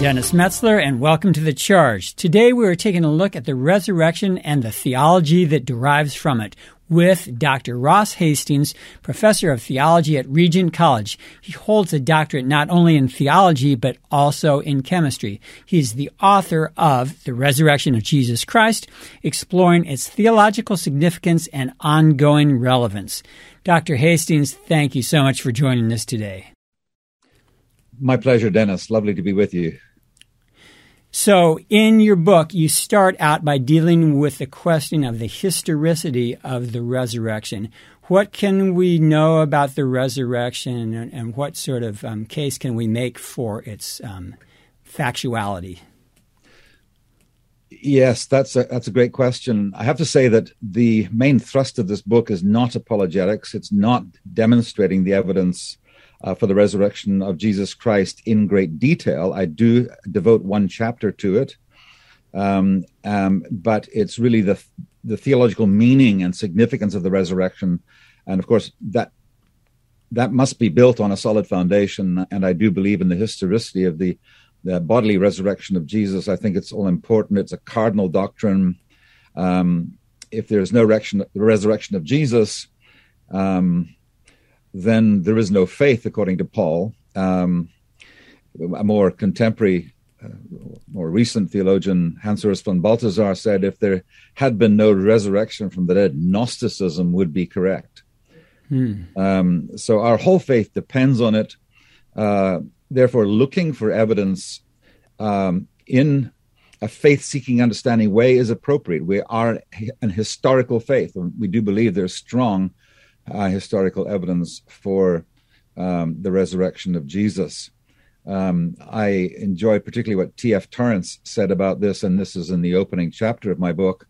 Dennis Metzler, and welcome to The Charge. Today we are taking a look at the resurrection and the theology that derives from it with Dr. Ross Hastings, professor of theology at Regent College. He holds a doctorate not only in theology, but also in chemistry. He's the author of The Resurrection of Jesus Christ, exploring its theological significance and ongoing relevance. Dr. Hastings, thank you so much for joining us today. My pleasure, Dennis. Lovely to be with you. So, in your book, you start out by dealing with the question of the historicity of the resurrection. What can we know about the resurrection, and, and what sort of um, case can we make for its um, factuality? Yes, that's a that's a great question. I have to say that the main thrust of this book is not apologetics. It's not demonstrating the evidence uh, for the resurrection of Jesus Christ in great detail. I do devote one chapter to it, um, um, but it's really the the theological meaning and significance of the resurrection, and of course that that must be built on a solid foundation. And I do believe in the historicity of the the bodily resurrection of Jesus. I think it's all important. It's a cardinal doctrine. Um, if there's no resurrection, the resurrection of Jesus, um, then there is no faith, according to Paul. Um, a more contemporary, uh, more recent theologian, Hans Urs von Balthasar, said if there had been no resurrection from the dead, Gnosticism would be correct. Hmm. Um, so our whole faith depends on it. Uh, therefore, looking for evidence um, in a faith seeking understanding way is appropriate. We are an historical faith, and we do believe there's strong uh, historical evidence for um, the resurrection of Jesus. Um, I enjoy particularly what T.F. Torrance said about this, and this is in the opening chapter of my book.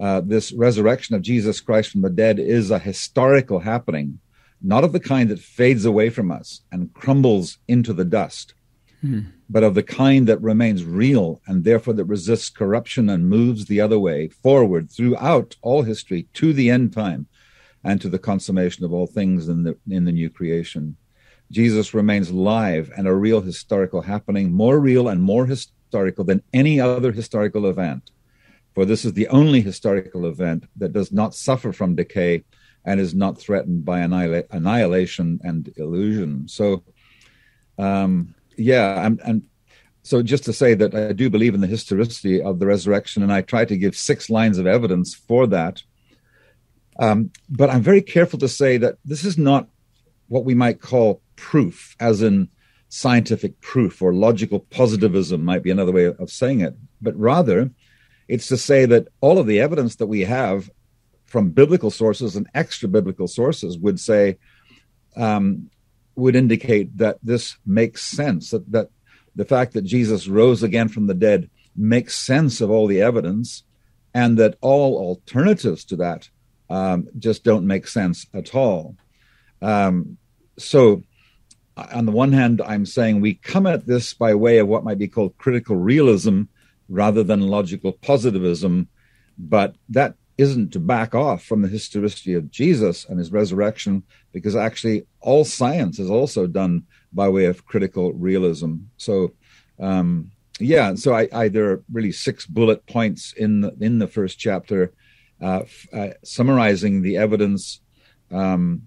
Uh, this resurrection of Jesus Christ from the dead is a historical happening, not of the kind that fades away from us and crumbles into the dust, hmm. but of the kind that remains real and therefore that resists corruption and moves the other way forward throughout all history to the end time and to the consummation of all things in the in the new creation. Jesus remains live and a real historical happening, more real and more historical than any other historical event. For this is the only historical event that does not suffer from decay and is not threatened by annihila- annihilation and illusion. So, um, yeah, and so just to say that I do believe in the historicity of the resurrection, and I try to give six lines of evidence for that um, but I'm very careful to say that this is not what we might call proof, as in scientific proof or logical positivism, might be another way of saying it. But rather, it's to say that all of the evidence that we have from biblical sources and extra biblical sources would say, um, would indicate that this makes sense, that, that the fact that Jesus rose again from the dead makes sense of all the evidence, and that all alternatives to that um, just don't make sense at all. Um, so, on the one hand, I'm saying we come at this by way of what might be called critical realism rather than logical positivism, but that isn't to back off from the historicity of Jesus and his resurrection, because actually all science is also done by way of critical realism. So, um, yeah, so I, I, there are really six bullet points in the, in the first chapter uh, uh, summarizing the evidence um,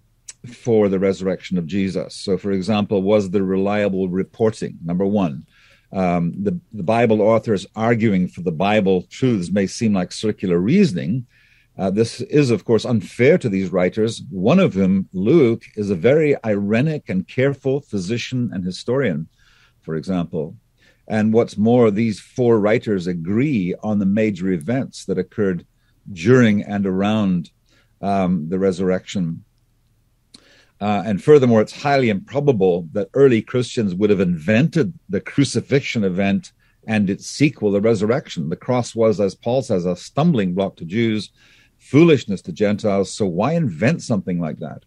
for the resurrection of Jesus. So, for example, was the reliable reporting number one? Um, the, the Bible authors arguing for the Bible truths may seem like circular reasoning. Uh, this is, of course, unfair to these writers. One of them, Luke, is a very ironic and careful physician and historian, for example. And what's more, these four writers agree on the major events that occurred during and around um, the resurrection. Uh, and furthermore, it's highly improbable that early Christians would have invented the crucifixion event and its sequel, the resurrection. The cross was, as Paul says, a stumbling block to Jews, foolishness to Gentiles. So why invent something like that?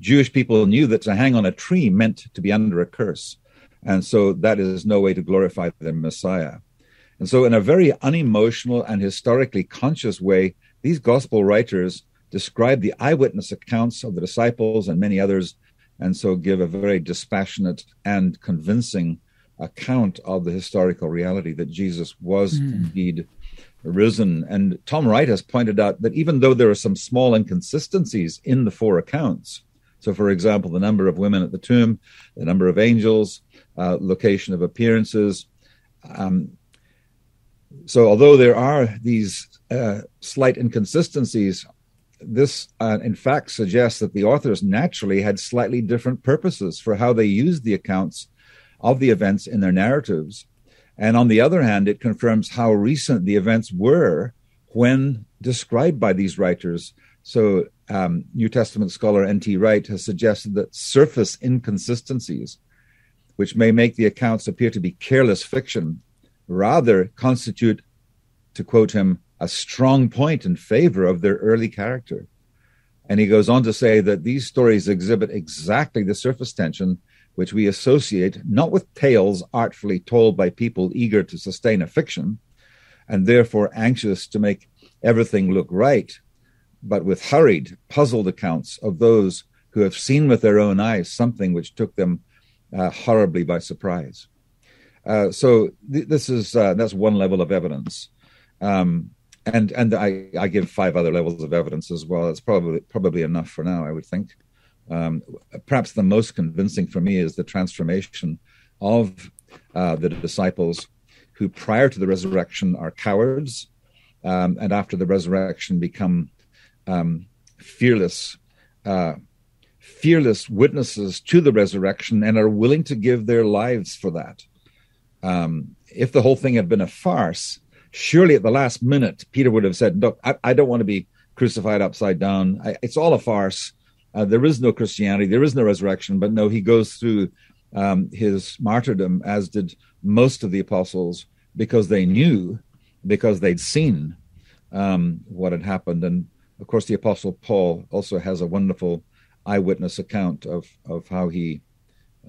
Jewish people knew that to hang on a tree meant to be under a curse. And so that is no way to glorify the Messiah. And so, in a very unemotional and historically conscious way, these gospel writers describe the eyewitness accounts of the disciples and many others, and so give a very dispassionate and convincing account of the historical reality that Jesus was mm. indeed risen. And Tom Wright has pointed out that even though there are some small inconsistencies in the four accounts, so for example, the number of women at the tomb, the number of angels, uh, location of appearances. Um, so although there are these uh, slight inconsistencies, this uh, in fact suggests that the authors naturally had slightly different purposes for how they used the accounts of the events in their narratives. And on the other hand, it confirms how recent the events were when described by these writers. So, um, New Testament scholar N.T. Wright has suggested that surface inconsistencies, which may make the accounts appear to be careless fiction, rather constitute, to quote him, a strong point in favor of their early character. And he goes on to say that these stories exhibit exactly the surface tension which we associate not with tales artfully told by people eager to sustain a fiction and therefore anxious to make everything look right, but with hurried, puzzled accounts of those who have seen with their own eyes something which took them uh, horribly by surprise. Uh, so th- this is uh, that's one level of evidence. Um, and and I, I give five other levels of evidence as well. It's probably probably enough for now, I would think. Um, perhaps the most convincing for me is the transformation of uh, the disciples who, prior to the resurrection, are cowards, um, and after the resurrection, become um, fearless, uh, fearless witnesses to the resurrection, and are willing to give their lives for that. Um, if the whole thing had been a farce, surely at the last minute, Peter would have said, Look, I, I don't want to be crucified upside down. I, it's all a farce. Uh, there is no Christianity, there is no resurrection. But no, he goes through um, his martyrdom, as did most of the apostles, because they knew, because they'd seen um, what had happened. And of course, the apostle Paul also has a wonderful eyewitness account of of how he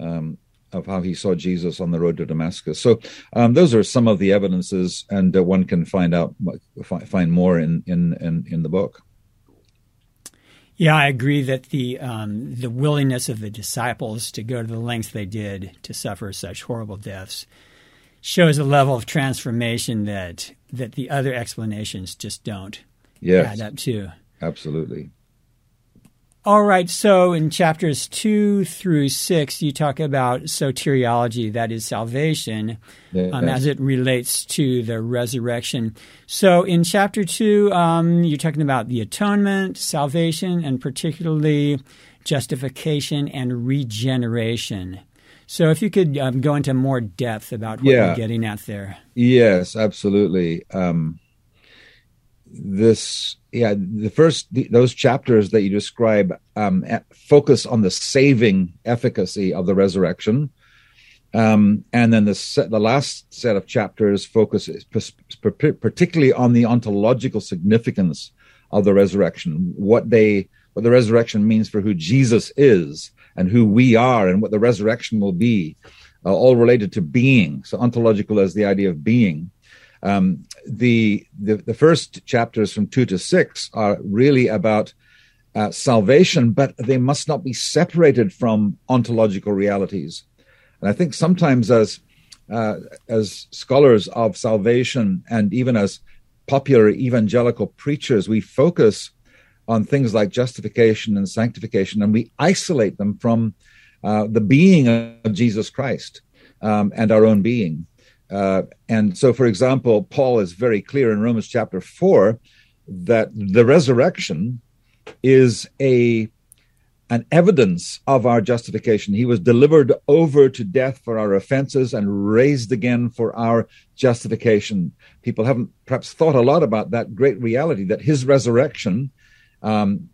um, of how he saw Jesus on the road to Damascus. So um, those are some of the evidences, and uh, one can find out find more in in in, in the book. Yeah, I agree that the um, the willingness of the disciples to go to the lengths they did to suffer such horrible deaths shows a level of transformation that that the other explanations just don't yes, add up to. Absolutely. All right. So in chapters two through six, you talk about soteriology, that is salvation, um, as it relates to the resurrection. So in chapter two, um, you're talking about the atonement, salvation, and particularly justification and regeneration. So if you could um, go into more depth about what yeah. you're getting at there. Yes, absolutely. Um, this yeah the first those chapters that you describe um, focus on the saving efficacy of the resurrection. Um, and then the set, the last set of chapters focuses particularly on the ontological significance of the resurrection what they what the resurrection means for who Jesus is and who we are and what the resurrection will be uh, all related to being. So ontological as the idea of being um, the, the, the first chapters from two to six are really about uh, salvation, but they must not be separated from ontological realities. And I think sometimes as uh, as scholars of salvation and even as popular evangelical preachers, we focus on things like justification and sanctification, and we isolate them from uh, the being of Jesus Christ um, and our own being. Uh, and so, for example, Paul is very clear in Romans chapter 4 that the resurrection is a an evidence of our justification. He was delivered over to death for our offenses and raised again for our justification. People haven't perhaps thought a lot about that great reality that his resurrection um,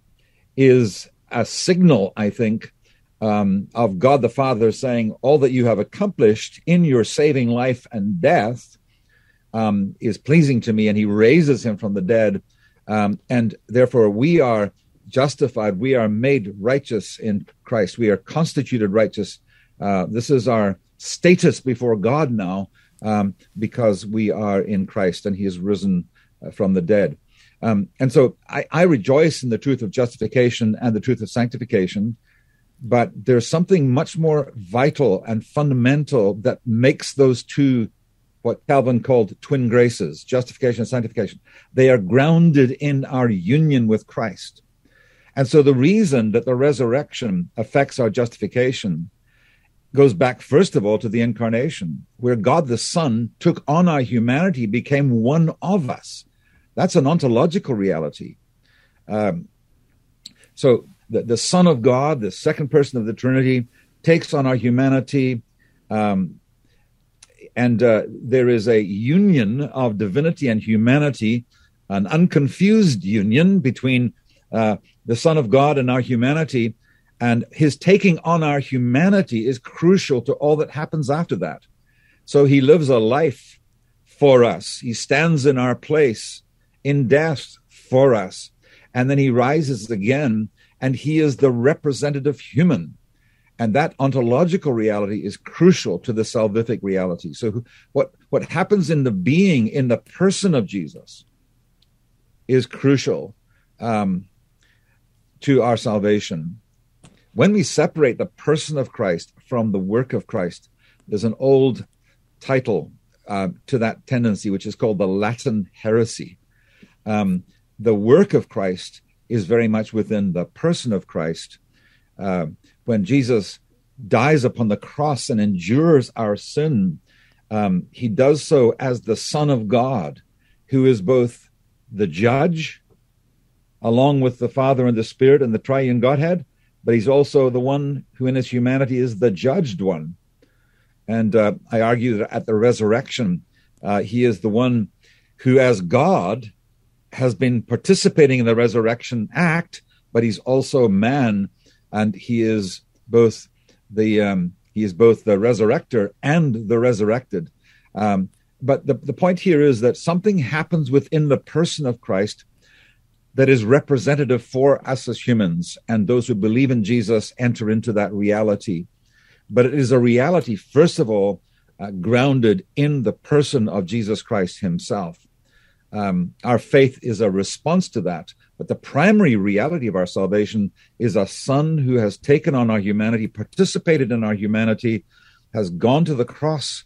is a signal, I think, um, of God the Father saying, All that you have accomplished in your saving life and death um, is pleasing to me. And he raises him from the dead. Um, and therefore, we are justified. We are made righteous in Christ. We are constituted righteous. Uh, this is our status before God now um, because we are in Christ and he is risen uh, from the dead. Um, and so I, I rejoice in the truth of justification and the truth of sanctification but there's something much more vital and fundamental that makes those two what Calvin called twin graces, justification and sanctification. They are grounded in our union with Christ. And so the reason that the resurrection affects our justification goes back, first of all, to the incarnation, where God the Son took on our humanity, became one of us. That's an ontological reality. Um, so the, the Son of God, the second person of the Trinity, takes on our humanity. Um, and uh, there is a union of divinity and humanity, an unconfused union between uh, the Son of God and our humanity. And his taking on our humanity is crucial to all that happens after that. So he lives a life for us, he stands in our place in death for us. And then he rises again, and he is the representative human. And that ontological reality is crucial to the salvific reality. So what what happens in the being in the person of jesus is crucial um, to our salvation. When we separate the person of christ from the work of christ there's an old title uh, to that tendency which is called the latin heresy. Um, the work of christ is very much within the person of christ uh, when Jesus dies upon the cross and endures our sin, um, he does so as the Son of God, who is both the judge, along with the Father and the Spirit and the triune Godhead, but he's also the one who in his humanity is the judged one. And uh, I argue that at the resurrection, uh, he is the one who, as God, has been participating in the resurrection act, but he's also man and he is both the um, he is both the resurrector and the resurrected. Um, but the, the point here is that something happens within the person of Christ that is representative for us as humans, and those who believe in Jesus enter into that reality. But it is a reality, first of all, uh, grounded in the person of Jesus Christ himself. Um, our faith is a response to that. But the primary reality of our salvation is a Son who has taken on our humanity, participated in our humanity, has gone to the cross,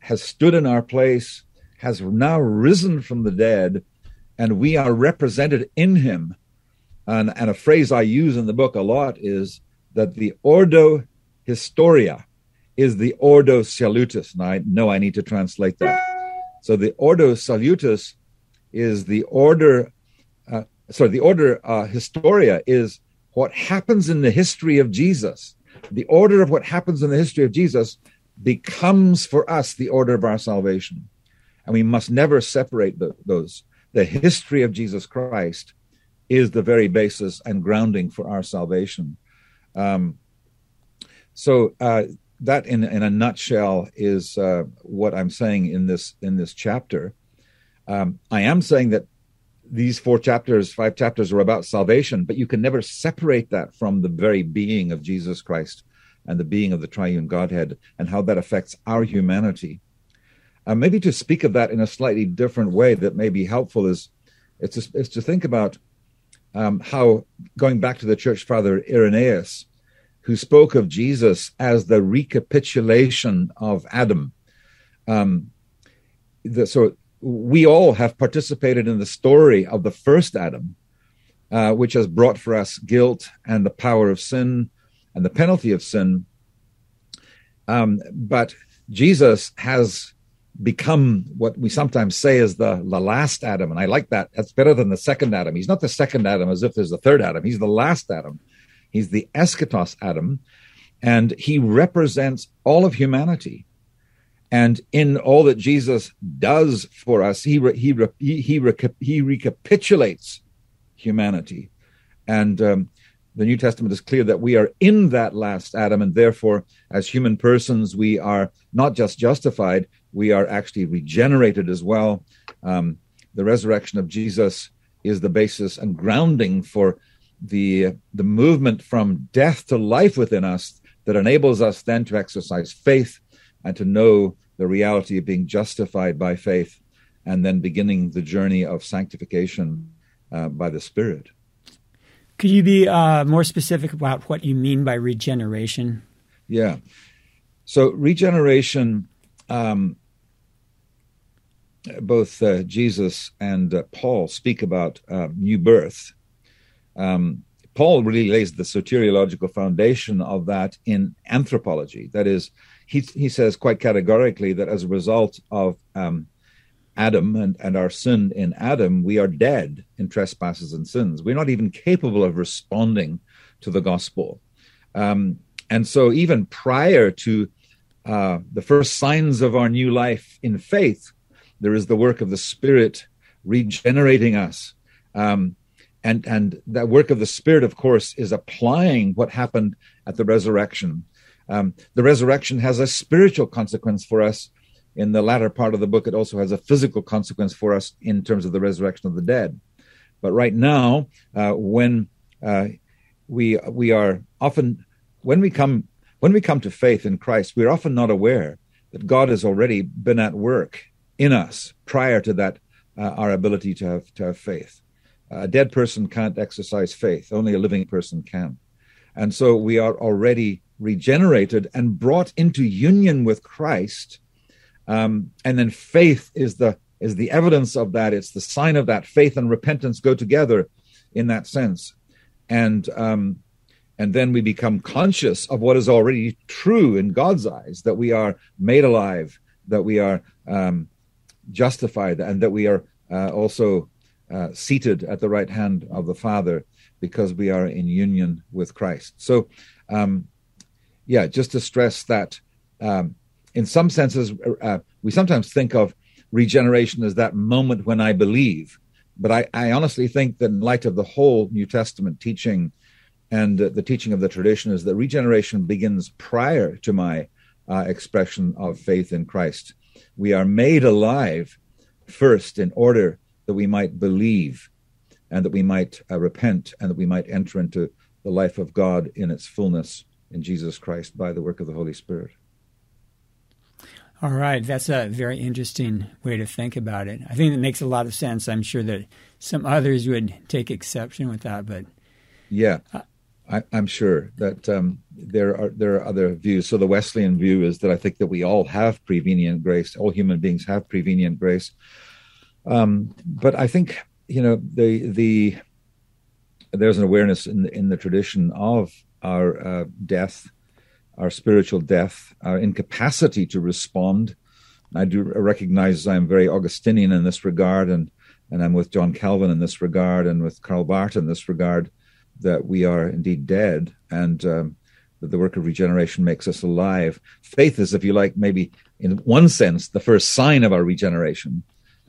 has stood in our place, has now risen from the dead, and we are represented in him. And, and a phrase I use in the book a lot is that the Ordo Historia is the Ordo Salutis. And I know I need to translate that. So the Ordo Salutis is the order sorry, the order uh, historia is what happens in the history of Jesus. The order of what happens in the history of Jesus becomes for us the order of our salvation. And we must never separate the, those. The history of Jesus Christ is the very basis and grounding for our salvation. Um, so uh, that, in, in a nutshell, is uh, what I'm saying in this in this chapter. Um, I am saying that these four chapters, five chapters are about salvation, but you can never separate that from the very being of Jesus Christ and the being of the triune Godhead and how that affects our humanity. Uh, maybe to speak of that in a slightly different way that may be helpful is it's to, to think about um, how going back to the church father Irenaeus, who spoke of Jesus as the recapitulation of Adam. Um, the, so we all have participated in the story of the first Adam, uh, which has brought for us guilt and the power of sin and the penalty of sin. Um, but Jesus has become what we sometimes say is the, the last Adam. And I like that. That's better than the second Adam. He's not the second Adam as if there's a third Adam. He's the last Adam. He's the eschatos Adam. And he represents all of humanity. And in all that Jesus does for us, he he he he, he, recapitulates humanity, and um, the New Testament is clear that we are in that last Adam, and therefore, as human persons, we are not just justified; we are actually regenerated as well. Um, the resurrection of Jesus is the basis and grounding for the the movement from death to life within us that enables us then to exercise faith and to know the reality of being justified by faith and then beginning the journey of sanctification uh, by the Spirit. Could you be uh, more specific about what you mean by regeneration? Yeah. So, regeneration, um, both uh, Jesus and uh, Paul speak about uh, new birth. Um, Paul really lays the soteriological foundation of that in anthropology. That is, he, he says quite categorically that as a result of um, Adam and, and our sin in Adam, we are dead in trespasses and sins. We're not even capable of responding to the gospel. Um, and so, even prior to uh, the first signs of our new life in faith, there is the work of the Spirit regenerating us. Um, and, and that work of the Spirit, of course, is applying what happened at the resurrection. Um, the resurrection has a spiritual consequence for us in the latter part of the book, it also has a physical consequence for us in terms of the resurrection of the dead. But right now, uh, when uh, we we are often when we come when we come to faith in Christ, we're often not aware that God has already been at work in us prior to that uh, our ability to have to have faith. A dead person can't exercise faith; only a living person can. And so we are already regenerated and brought into union with Christ um, and then faith is the is the evidence of that. It's the sign of that. Faith and repentance go together in that sense, and um, and then we become conscious of what is already true in God's eyes that we are made alive, that we are um, justified, and that we are uh, also uh, seated at the right hand of the Father because we are in union with Christ. So, um, yeah, just to stress that um, in some senses, uh, we sometimes think of regeneration as that moment when I believe. But I, I honestly think that in light of the whole New Testament teaching and uh, the teaching of the tradition is that regeneration begins prior to my uh, expression of faith in Christ. We are made alive first in order that we might believe and that we might uh, repent and that we might enter into the life of God in its fullness in Jesus Christ by the work of the Holy Spirit. All right, that's a very interesting way to think about it. I think it makes a lot of sense. I'm sure that some others would take exception with that, but yeah, uh, I, am sure that um, there are there are other views. So the Wesleyan view is that I think that we all have prevenient grace. All human beings have prevenient grace, um, but I think you know the the there's an awareness in the, in the tradition of our uh, death our spiritual death, our incapacity to respond. I do recognize I'm very Augustinian in this regard, and, and I'm with John Calvin in this regard, and with Karl Barth in this regard, that we are indeed dead, and um, that the work of regeneration makes us alive. Faith is, if you like, maybe in one sense, the first sign of our regeneration.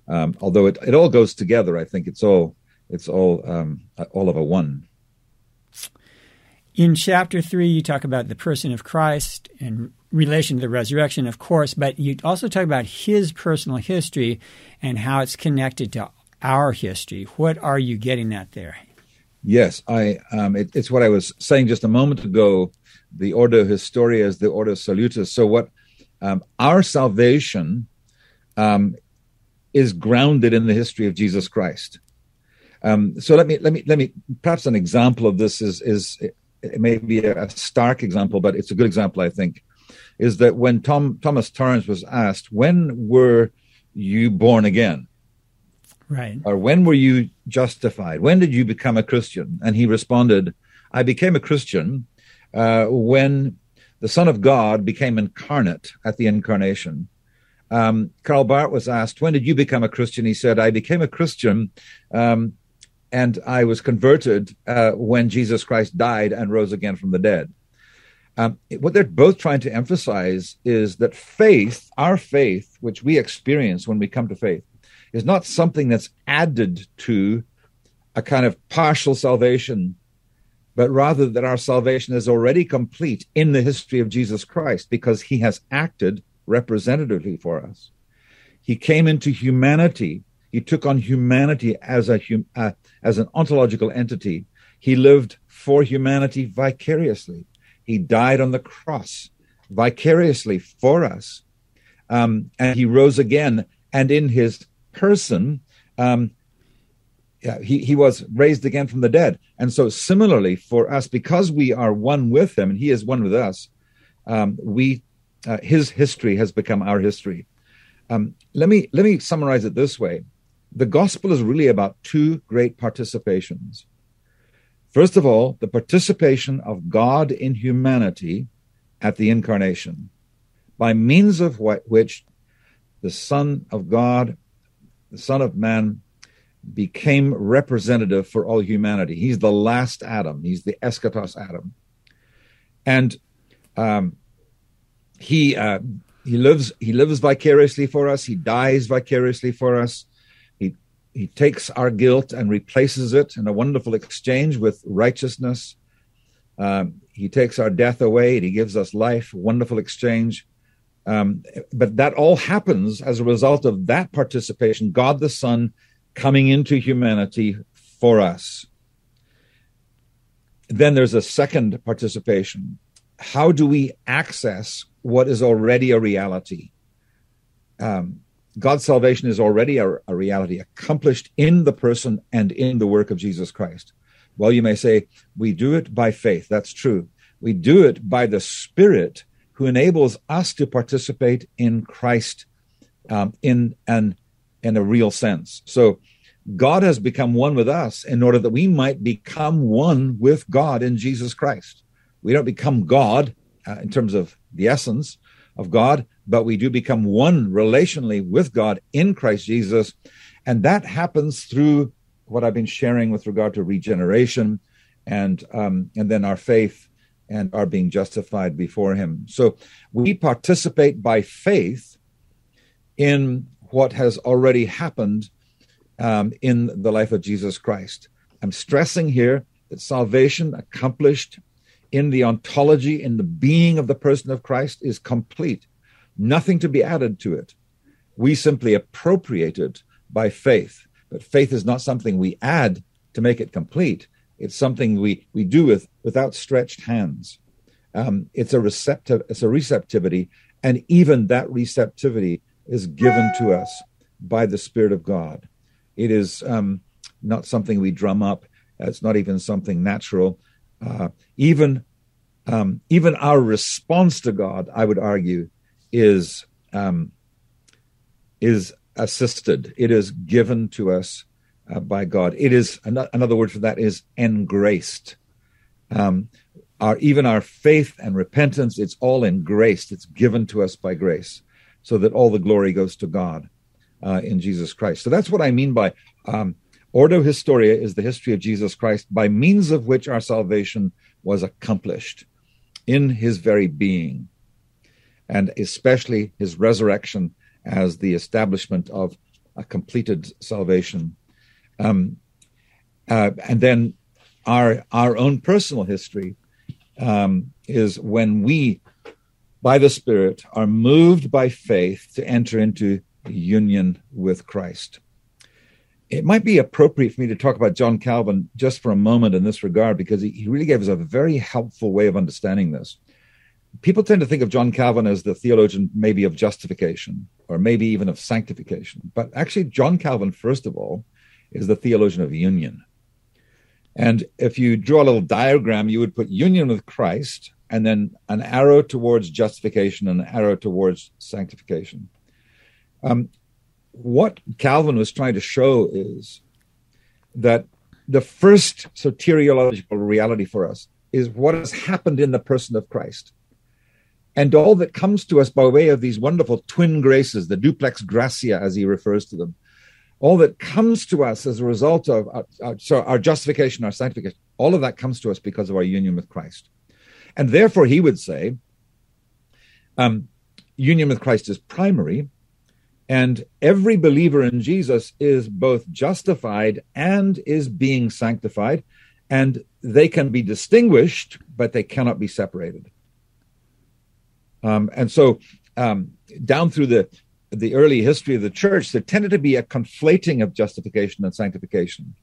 Um, although it, it all goes together, I think it's all it's all um, all of a one. In chapter three, you talk about the person of Christ in relation to the resurrection, of course, but you also talk about his personal history and how it's connected to our history. What are you getting at there? Yes, I. Um, it, it's what I was saying just a moment ago. The ordo historia is the ordo salutis. So, what um, our salvation um, is grounded in the history of Jesus Christ. Um, so let me let me let me perhaps an example of this is is it may be a stark example, but it's a good example, I think, is that when Tom Thomas Torrance was asked, "When were you born again?" Right. Or when were you justified? When did you become a Christian? And he responded, "I became a Christian uh, when the Son of God became incarnate at the incarnation." Um, Karl Barth was asked, "When did you become a Christian?" He said, "I became a Christian um, and I was converted uh, when Jesus Christ died and rose again from the dead. Um, what they're both trying to emphasize is that faith, our faith, which we experience when we come to faith, is not something that's added to a kind of partial salvation, but rather that our salvation is already complete in the history of Jesus Christ because he has acted representatively for us. He came into humanity he took on humanity as a uh, as an ontological entity. He lived for humanity vicariously. He died on the cross vicariously for us, um, and he rose again. And in his person, um, yeah, he, he was raised again from the dead. And so, similarly, for us, because we are one with him and he is one with us, um, we uh, his history has become our history. Um, let me let me summarize it this way: the gospel is really about two great participations. First of all, the participation of God in humanity at the incarnation, by means of which the Son of God, the Son of Man, became representative for all humanity. He's the last Adam. He's the eschatos Adam, and um, he uh, he lives he lives vicariously for us. He dies vicariously for us. He takes our guilt and replaces it in a wonderful exchange with righteousness. Um, he takes our death away and he gives us life. Wonderful exchange. Um, but that all happens as a result of that participation. God the Son coming into humanity for us. Then there's a second participation. How do we access what is already a reality? Um, God's salvation is already a, a, reality accomplished in the person and in the work of Jesus Christ. Well, you may say, we do it by faith. That's true. We do it by the Spirit who enables us to participate in Christ um, in an in a real sense. So God has become one with us in order that we might become one with God in Jesus Christ. We don't become God uh, in terms of the essence of God, but we do become one relationally with God in Christ Jesus. And that happens through what I've been sharing with regard to regeneration and um, and then our faith and are being justified before him. So we participate by faith in what has already happened um, in the life of Jesus Christ. I'm stressing here that salvation accomplished in the ontology, in the being of the person of Christ, is complete. Nothing to be added to it. We simply appropriate it by faith. But faith is not something we add to make it complete. It's something we, we do with, with outstretched hands. Um, it's a receptive, it's a receptivity, and even that receptivity is given to us by the Spirit of God. It is um, not something we drum up. It's not even something natural. Uh, even um, even our response to God, I would argue, is um, is assisted. It is given to us uh, by God. It is another word for that is engraced. Um, our even our faith and repentance, it's all engraced. It's given to us by grace, so that all the glory goes to God uh, in Jesus Christ. So that's what I mean by um, Ordo Historia is the history of Jesus Christ, by means of which our salvation was accomplished in His very being, and especially His resurrection as the establishment of a completed salvation um, uh, and then our our own personal history um, is when we, by the Spirit, are moved by faith to enter into union with Christ. It might be appropriate for me to talk about John Calvin just for a moment in this regard because he, he really gave us a very helpful way of understanding this. People tend to think of John Calvin as the theologian, maybe of justification or maybe even of sanctification. But actually, John Calvin, first of all, is the theologian of union. And if you draw a little diagram, you would put union with Christ and then an arrow towards justification and an arrow towards sanctification. Um, what Calvin was trying to show is that the first soteriological reality for us is what has happened in the person of Christ. And all that comes to us by way of these wonderful twin graces, the duplex gratia, as he refers to them, all that comes to us as a result of our, our, so our justification, our sanctification, all of that comes to us because of our union with Christ. And therefore, he would say, um, union with Christ is primary, and every believer in Jesus is both justified and is being sanctified, and they can be distinguished, but they cannot be separated. Um, and so, um, down through the the early history of the church, there tended to be a conflating of justification and sanctification.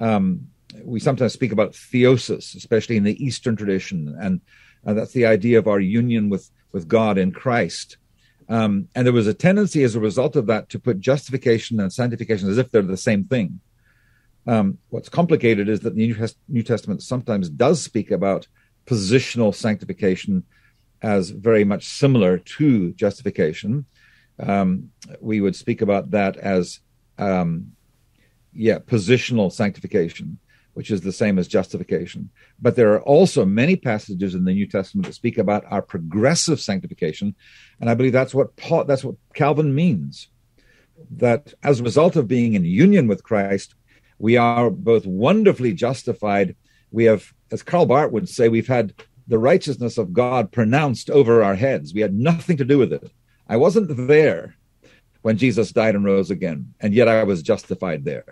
Um, we sometimes speak about theosis, especially in the Eastern tradition, and uh, that's the idea of our union with with God in Christ. Um, and there was a tendency, as a result of that, to put justification and sanctification as if they're the same thing. Um, what's complicated is that the New Testament sometimes does speak about positional sanctification as very much similar to justification. Um, we would speak about that as, um, yeah, positional sanctification, which is the same as justification. But there are also many passages in the New Testament that speak about our progressive sanctification, and I believe that's what Paul, that's what Calvin means. That as a result of being in union with Christ, we are both wonderfully justified. We have, as Karl Barth would say, we've had the righteousness of God pronounced over our heads. We had nothing to do with it. I wasn't there when Jesus died and rose again, and yet I was justified there.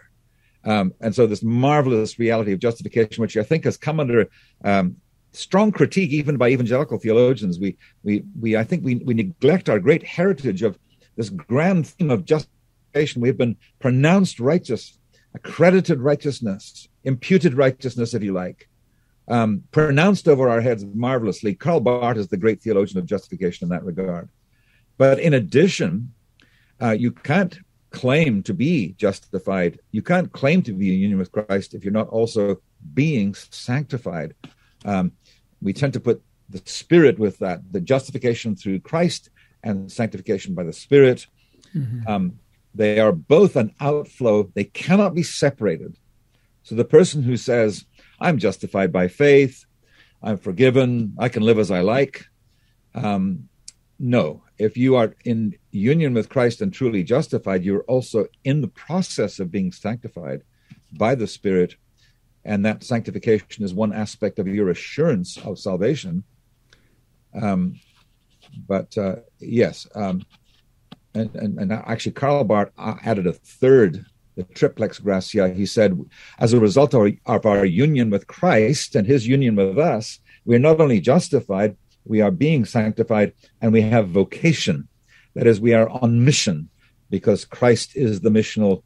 Um, and so, this marvelous reality of justification, which I think has come under um, strong critique even by evangelical theologians, we, we, we I think we, we neglect our great heritage of this grand theme of justification. We've been pronounced righteous, accredited righteousness, imputed righteousness, if you like um, pronounced over our heads marvelously. Karl Barth is the great theologian of justification in that regard. But in addition, uh, you can't claim to be justified. You can't claim to be in union with Christ if you're not also being sanctified. Um, we tend to put the Spirit with that, the justification through Christ and sanctification by the Spirit. Mm-hmm. Um, they are both an outflow, they cannot be separated. So the person who says, I'm justified by faith. I'm forgiven. I can live as I like. Um, no, if you are in union with Christ and truly justified, you're also in the process of being sanctified by the Spirit. And that sanctification is one aspect of your assurance of salvation. Um, but uh, yes, um, and, and, and, actually, Karl Barth added a third the triplex gratia, he said, as a result of our, of our union with Christ and his union with us, we are not only justified, we are being sanctified, and we have vocation. That is, we are on mission because Christ is the missional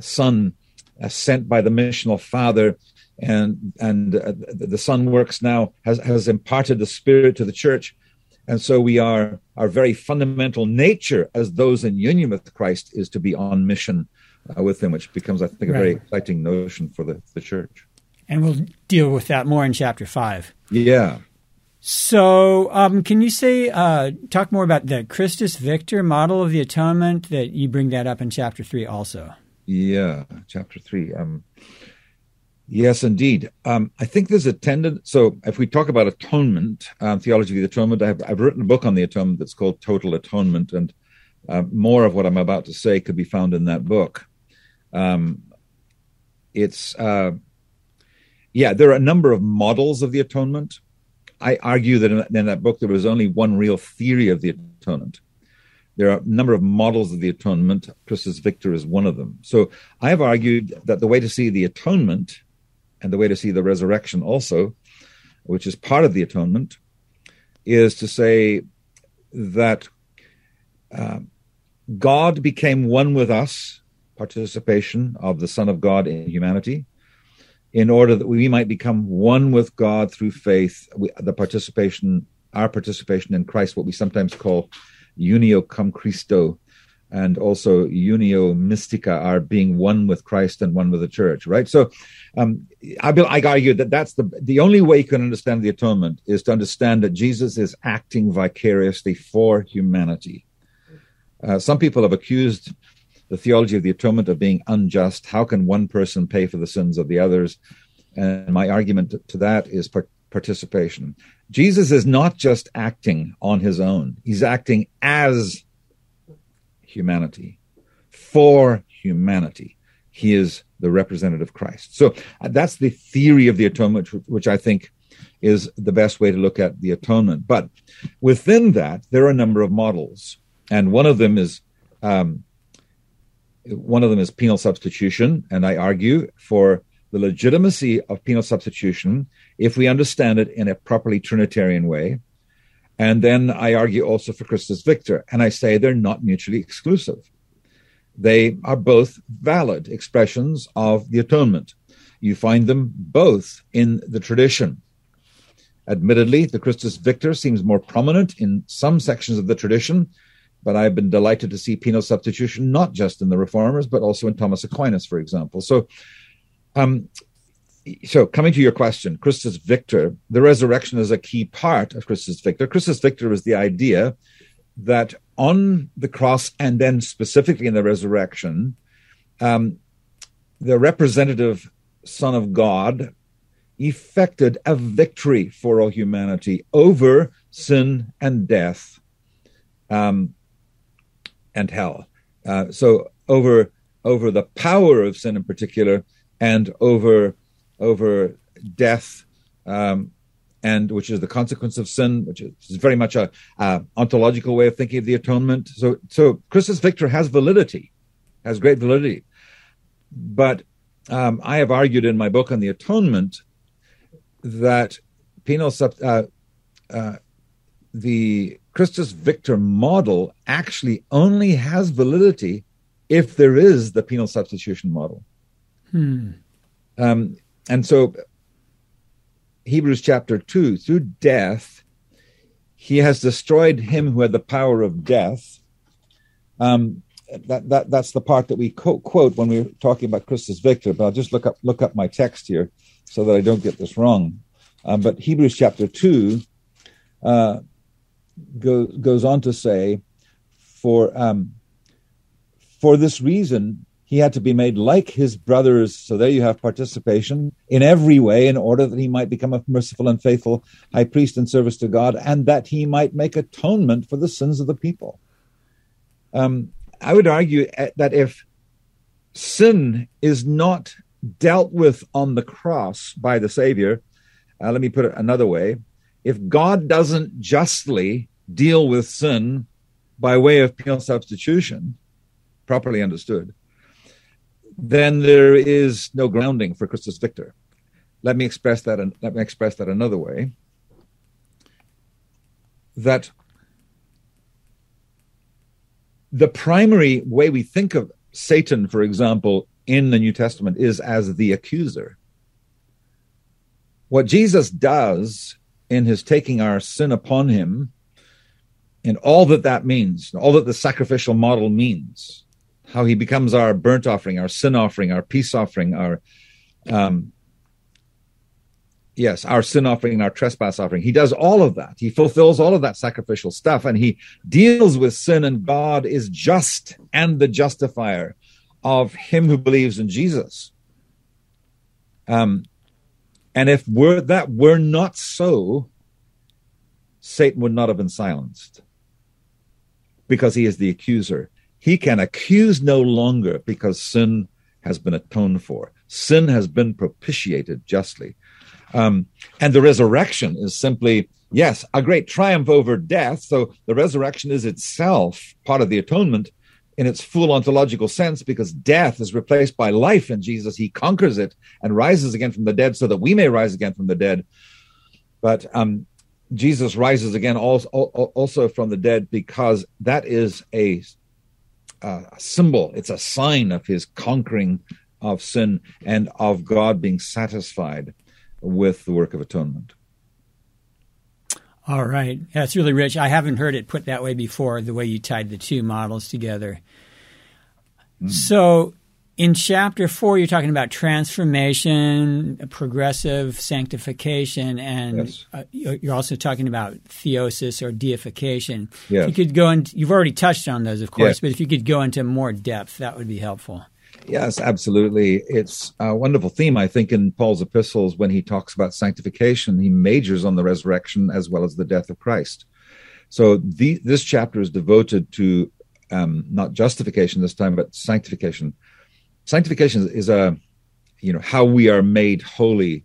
Son uh, sent by the missional Father, and and uh, the Son works now has has imparted the Spirit to the church, and so we are our very fundamental nature as those in union with Christ is to be on mission uh, with him, which becomes, I think, a right. very exciting notion for the, the church. And we'll deal with that more in chapter five. Yeah. So, um, can you say, uh, talk more about the Christus Victor model of the atonement that you bring that up in chapter three also? Yeah, chapter three. Um, yes, indeed. Um, I think there's a tendency. So, if we talk about atonement, um, theology of the atonement, I have, I've written a book on the atonement that's called Total Atonement, and uh, more of what I'm about to say could be found in that book. Um, it's uh, yeah, there are a number of models of the atonement. I argue that in, in, that book there was only one real theory of the atonement. There are a number of models of the atonement. Christus Victor is one of them. So I have argued that the way to see the atonement and the way to see the resurrection also, which is part of the atonement, is to say that uh, God became one with us participation of the Son of God in humanity, in order that we might become one with God through faith. We, the participation, our participation in Christ, what we sometimes call unio cum Christo, and also unio mystica, our being one with Christ and one with the church. Right. So, um, I, I argue that that's the the only way you can understand the atonement is to understand that Jesus is acting vicariously for humanity. Uh, some people have accused the theology of the atonement of being unjust. How can one person pay for the sins of the others? And my argument to that is participation. Jesus is not just acting on his own, he's acting as humanity, for humanity. He is the representative Christ. So uh, that's the theory of the atonement, which I think is the best way to look at the atonement. But within that, there are a number of models. And one of them is um, one of them is penal substitution, and I argue for the legitimacy of penal substitution if we understand it in a properly Trinitarian way. And then I argue also for Christus Victor, and I say they're not mutually exclusive. They are both valid expressions of the atonement. You find them both in the tradition. Admittedly, the Christus Victor seems more prominent in some sections of the tradition, but I've been delighted to see penal substitution not just in the reformers, but also in Thomas Aquinas, for example. So Um, so coming to your question, Christus Victor, the resurrection is a key part of Christus Victor. Christus Victor is the idea that on the cross and then specifically in the resurrection, um, the representative Son of God effected a victory for all humanity over sin and death um, and hell. Uh, so over over the power of sin in particular, and over over death, um, and which is the consequence of sin, which is very much a, a, ontological way of thinking of the atonement. So, so Christus Victor has validity, has great validity. But um, I have argued in my book on the atonement that penal sub, uh, uh, the Christus Victor model actually only has validity if there is the penal substitution model. Hmm. Um, and so, Hebrews chapter 2 through death, he has destroyed him who had the power of death. Um, that, that that's the part that we co- quote when we're talking about Christus Victor. But I'll just look up look up my text here so that I don't get this wrong. Um, but Hebrews chapter two uh, goes goes on to say, for um, for this reason he had to be made like his brothers. So there you have participation in every way in order that he might become a merciful and faithful high priest in service to God and that he might make atonement for the sins of the people. Um, I would argue eh, that if sin is not dealt with on the cross by the Savior, uh, let me put it another way if God doesn't justly deal with sin by way of penal substitution, properly understood, then there is no grounding for Christus Victor. Let me express that. Let me express that another way. That the primary way we think of Satan, for example, in the New Testament is as the accuser. What Jesus does in his taking our sin upon him, and all that that means, all that the sacrificial model means, how he becomes our burnt offering, our sin offering, our peace offering, our um, yes, our sin offering, and our trespass offering. He does all of that. He fulfills all of that sacrificial stuff, and he deals with sin. And God is just and the justifier of him who believes in Jesus. Um, and if were that were not so, Satan would not have been silenced because he is the accuser. He can accuse no longer because sin has been atoned for. Sin has been propitiated justly. Um, and the resurrection is simply, yes, a great triumph over death. So the resurrection is itself part of the atonement in its full ontological sense because death is replaced by life in Jesus. He conquers it and rises again from the dead so that we may rise again from the dead. But um, Jesus rises again also, also from the dead because that is a a symbol, it's a sign of his conquering of sin and of God being satisfied with the work of atonement. All right. That's really rich. I haven't heard it put that way before, the way you tied the two models together. Mm. So, in chapter four, you're talking about transformation, progressive sanctification, and yes. uh, you're also talking about theosis or deification. Yes. If you could go into, you've already touched on those, of course, yes. but if you could go into more depth, that would be helpful. Yes, absolutely. It's a wonderful theme, I think, in Paul's epistles when he talks about sanctification. He majors on the resurrection as well as the death of Christ. So the, this chapter is devoted to um, not justification this time, but sanctification sanctification is a you know how we are made holy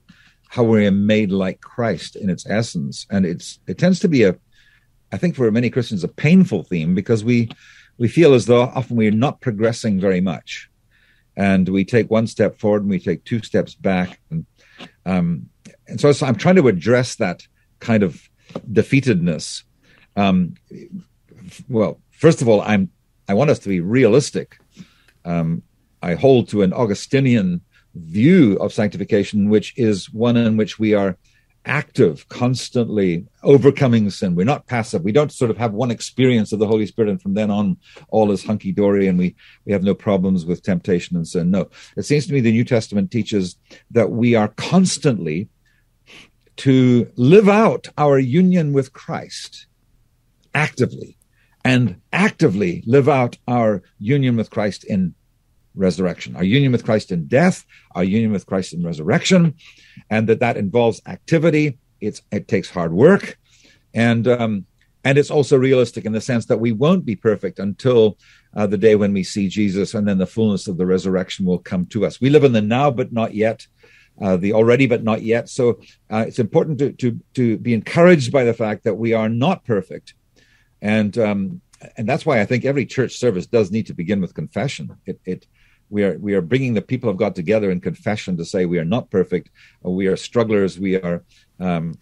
how we are made like christ in its essence and it's it tends to be a i think for many christians a painful theme because we we feel as though often we're not progressing very much and we take one step forward and we take two steps back. And um and so i'm trying to address that kind of defeatedness. Um well first of all i'm i want us to be realistic. Um I hold to an Augustinian view of sanctification, which is one in which we are active, constantly overcoming sin. We're not passive. We don't sort of have one experience of the Holy Spirit and from then on all is hunky dory and we, we have no problems with temptation and sin. No, it seems to me the New Testament teaches that we are constantly to live out our union with Christ actively and actively live out our union with Christ in resurrection, our union with Christ in death, our union with Christ in resurrection, and that that involves activity. It's it takes hard work, and um, and it's also realistic in the sense that we won't be perfect until uh, the day when we see Jesus, and then the fullness of the resurrection will come to us. We live in the now, but not yet. Uh, the already but not yet. So uh, it's important to, to to be encouraged by the fact that we are not perfect, and um, and that's why I think every church service does need to begin with confession. It it we are we are bringing the people of God together in confession to say we are not perfect, we are strugglers, we are um,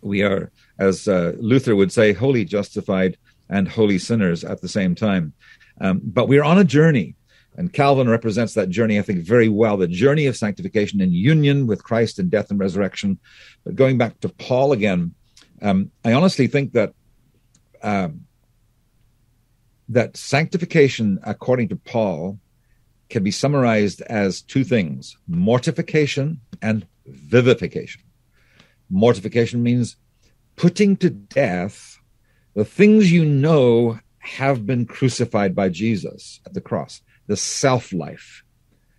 we are as uh, Luther would say, wholly justified and wholly sinners at the same time. Um, but we're on a journey, and Calvin represents that journey, I think, very well. The journey of sanctification in union with Christ in death and resurrection. But going back to Paul again, um, I honestly think that. Um, that sanctification, according to Paul, can be summarized as two things mortification and vivification. Mortification means putting to death the things you know have been crucified by Jesus at the cross, the self life,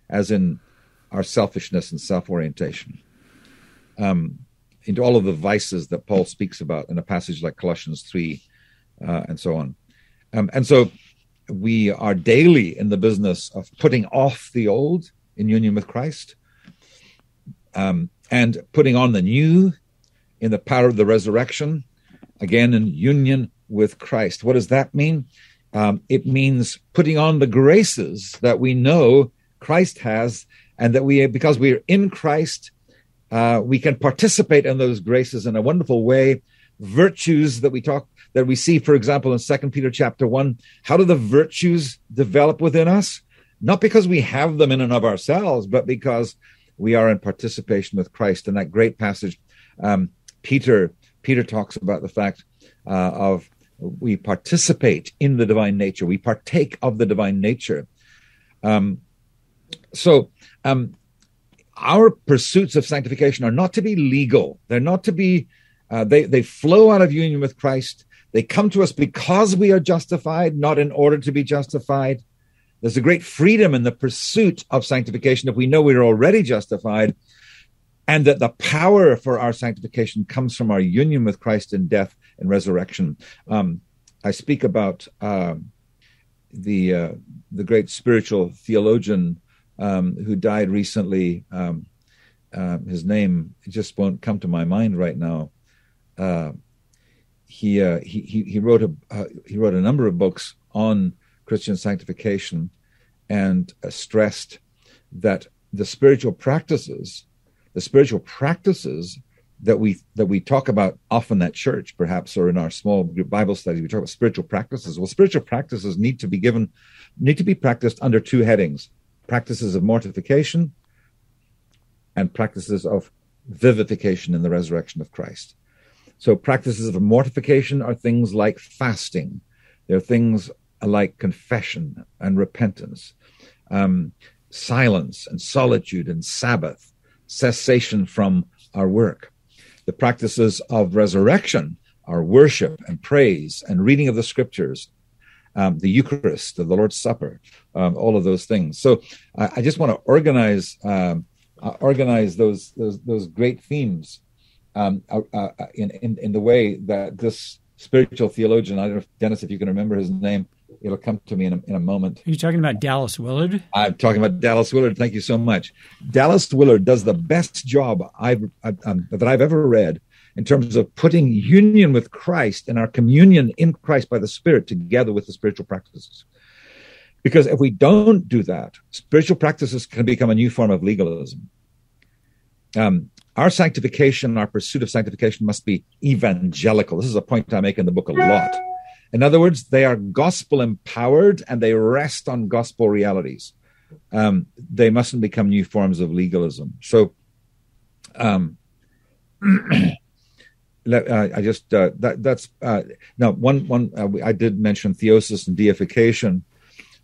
as in our selfishness and self orientation, um, into all of the vices that Paul speaks about in a passage like Colossians 3 uh, and so on. Um, and so we are daily in the business of putting off the old in union with Christ um, and putting on the new in the power of the resurrection, again in union with Christ. What does that mean? Um, it means putting on the graces that we know Christ has, and that we, because we are in Christ, uh, we can participate in those graces in a wonderful way. Virtues that we talk that we see, for example, in Second Peter chapter one. How do the virtues develop within us? Not because we have them in and of ourselves, but because we are in participation with Christ. In that great passage, um, Peter Peter talks about the fact uh, of we participate in the divine nature. We partake of the divine nature. Um, so, um, our pursuits of sanctification are not to be legal. They're not to be. Uh, they they flow out of union with Christ. They come to us because we are justified, not in order to be justified. There's a great freedom in the pursuit of sanctification if we know we're already justified, and that the power for our sanctification comes from our union with Christ in death and resurrection. Um, I speak about uh, the uh, the great spiritual theologian um, who died recently. Um, uh, his name just won't come to my mind right now. He, uh, he he he wrote a uh, he wrote a number of books on Christian sanctification, and uh, stressed that the spiritual practices, the spiritual practices that we that we talk about often at church, perhaps, or in our small Bible studies, we talk about spiritual practices. Well, spiritual practices need to be given, need to be practiced under two headings: practices of mortification and practices of vivification in the resurrection of Christ. So practices of mortification are things like fasting. They're things like confession and repentance, um, silence and solitude and Sabbath, cessation from our work. The practices of resurrection are worship and praise and reading of the scriptures, um, the Eucharist, the Lord's Supper, um, all of those things. So I, I just want to organize um, uh, organize those, those those great themes um, uh, uh, in, in, in the way that this spiritual theologian, I don't know, if, Dennis, if you can remember his name, it'll come to me in a, in a moment. Are you talking about Dallas Willard? I'm talking about Dallas Willard. Thank you so much. Dallas Willard does the best job I've, um, that I've ever read in terms of putting union with Christ and our communion in Christ by the Spirit together with the spiritual practices. Because if we don't do that, spiritual practices can become a new form of legalism. Um, our sanctification, our pursuit of sanctification must be evangelical. This is a point I make in the book a lot. In other words, they are gospel empowered and they rest on gospel realities. Um, they mustn't become new forms of legalism. So, um, uh, I just uh, that that's uh, now one one uh, I did mention theosis and deification,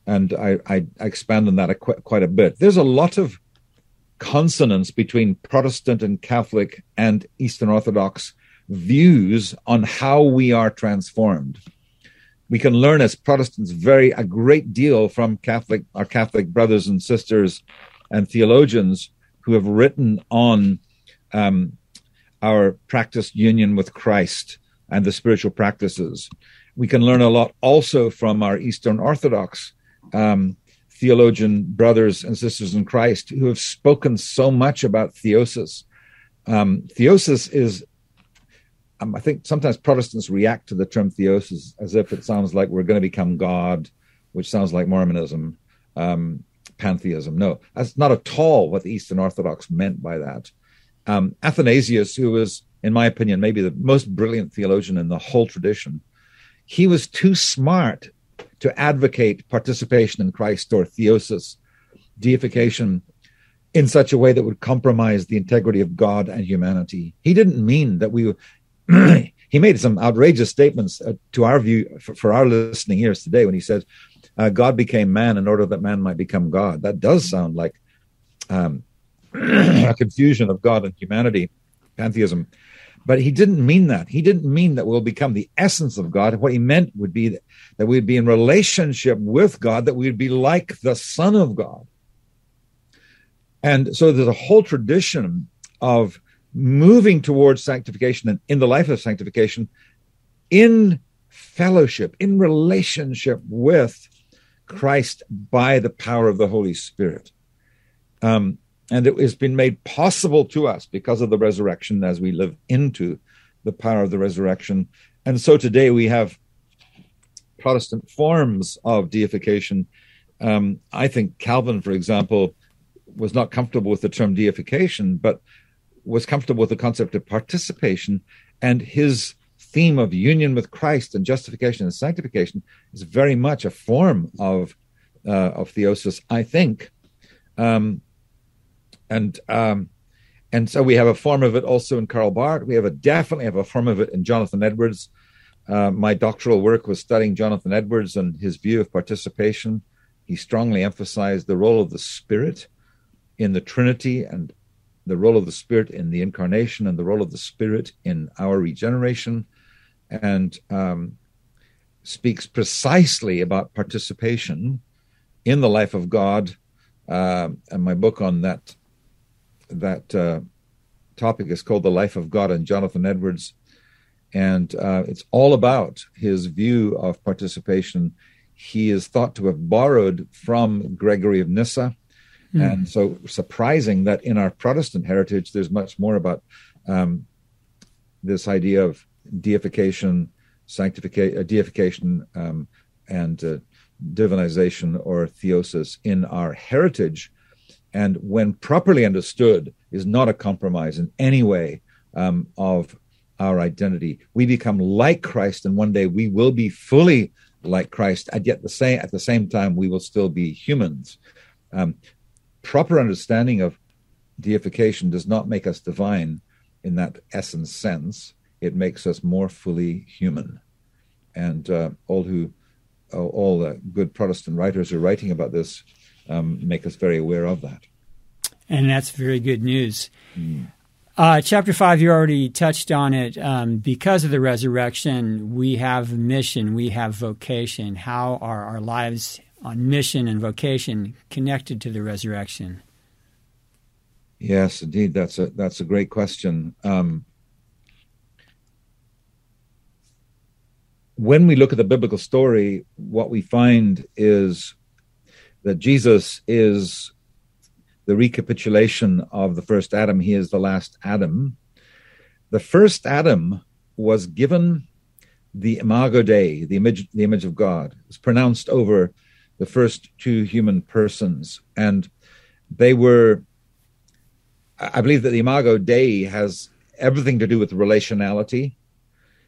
and I, I, expand on that quite, quite a bit. There's a lot of consonance between Protestant and Catholic and Eastern Orthodox views on how we are transformed. We can learn as Protestants very a great deal from Catholic our Catholic brothers and sisters and theologians who have written on um, our practiced union with Christ and the spiritual practices. We can learn a lot also from our Eastern Orthodox um, theologian brothers and sisters in Christ who have spoken so much about theosis. Um, theosis is, um, I think sometimes Protestants react to the term theosis as if it sounds like we're going to become God, which sounds like Mormonism, um, pantheism. No, that's not at all what the Eastern Orthodox meant by that um, Athanasius, who was, in my opinion, maybe the most brilliant theologian in the whole tradition, he was too smart to advocate participation in Christ or theosis, deification, in such a way that would compromise the integrity of God and humanity. He didn't mean that we. he made some outrageous statements uh, to our view for, for, our listening ears today when he said, uh, "God became man in order that man might become God." That does sound like um, a confusion of God and humanity, pantheism. But he didn't mean that. He didn't mean that we'll become the essence of God. What he meant would be that, that we'd be in relationship with God, that we'd be like the Son of God. And so there's a whole tradition of moving towards sanctification and in the life of sanctification in fellowship, in relationship with Christ by the power of the Holy Spirit. Um, and it has been made possible to us because of the resurrection as we live into the power of the resurrection. And so today we have Protestant forms of deification. Um, I think Calvin, for example, was not comfortable with the term deification, but was comfortable with the concept of participation. And his theme of union with Christ and justification and sanctification is very much a form of uh, of theosis, I think. Um, and um, and so we have a form of it also in Karl Barth. We have a definitely have a form of it in Jonathan Edwards. Uh, my doctoral work was studying Jonathan Edwards and his view of participation. He strongly emphasized the role of the Spirit in the Trinity and the role of the Spirit in the incarnation and the role of the Spirit in our regeneration, and um, speaks precisely about participation in the life of God. Uh, and my book on that that uh, topic is called The Life of God and Jonathan Edwards. And uh, it's all about his view of participation. He is thought to have borrowed from Gregory of Nyssa. Mm. And so surprising that in our Protestant heritage, there's much more about um, this idea of deification, sanctification, uh, deification, um, and uh, divinization or theosis in our heritage and when properly understood, is not a compromise in any way um, of our identity. We become like Christ, and one day we will be fully like Christ. And yet, the same at the same time, we will still be humans. Um, proper understanding of deification does not make us divine in that essence sense. It makes us more fully human. And uh, all who, all the good Protestant writers are writing about this um, make us very aware of that. And that's very good news. Mm. Uh, chapter five, you already touched on it. Um, because of the resurrection, we have mission, we have vocation. How are our lives on mission and vocation connected to the resurrection? Yes, indeed, that's a that's a great question. Um, when we look at the biblical story, what we find is that Jesus is the recapitulation of the first Adam. He is the last Adam. The first Adam was given the imago Dei, the image, the image of God. Was pronounced over the first two human persons, and they were. I believe that the imago Dei has everything to do with relationality.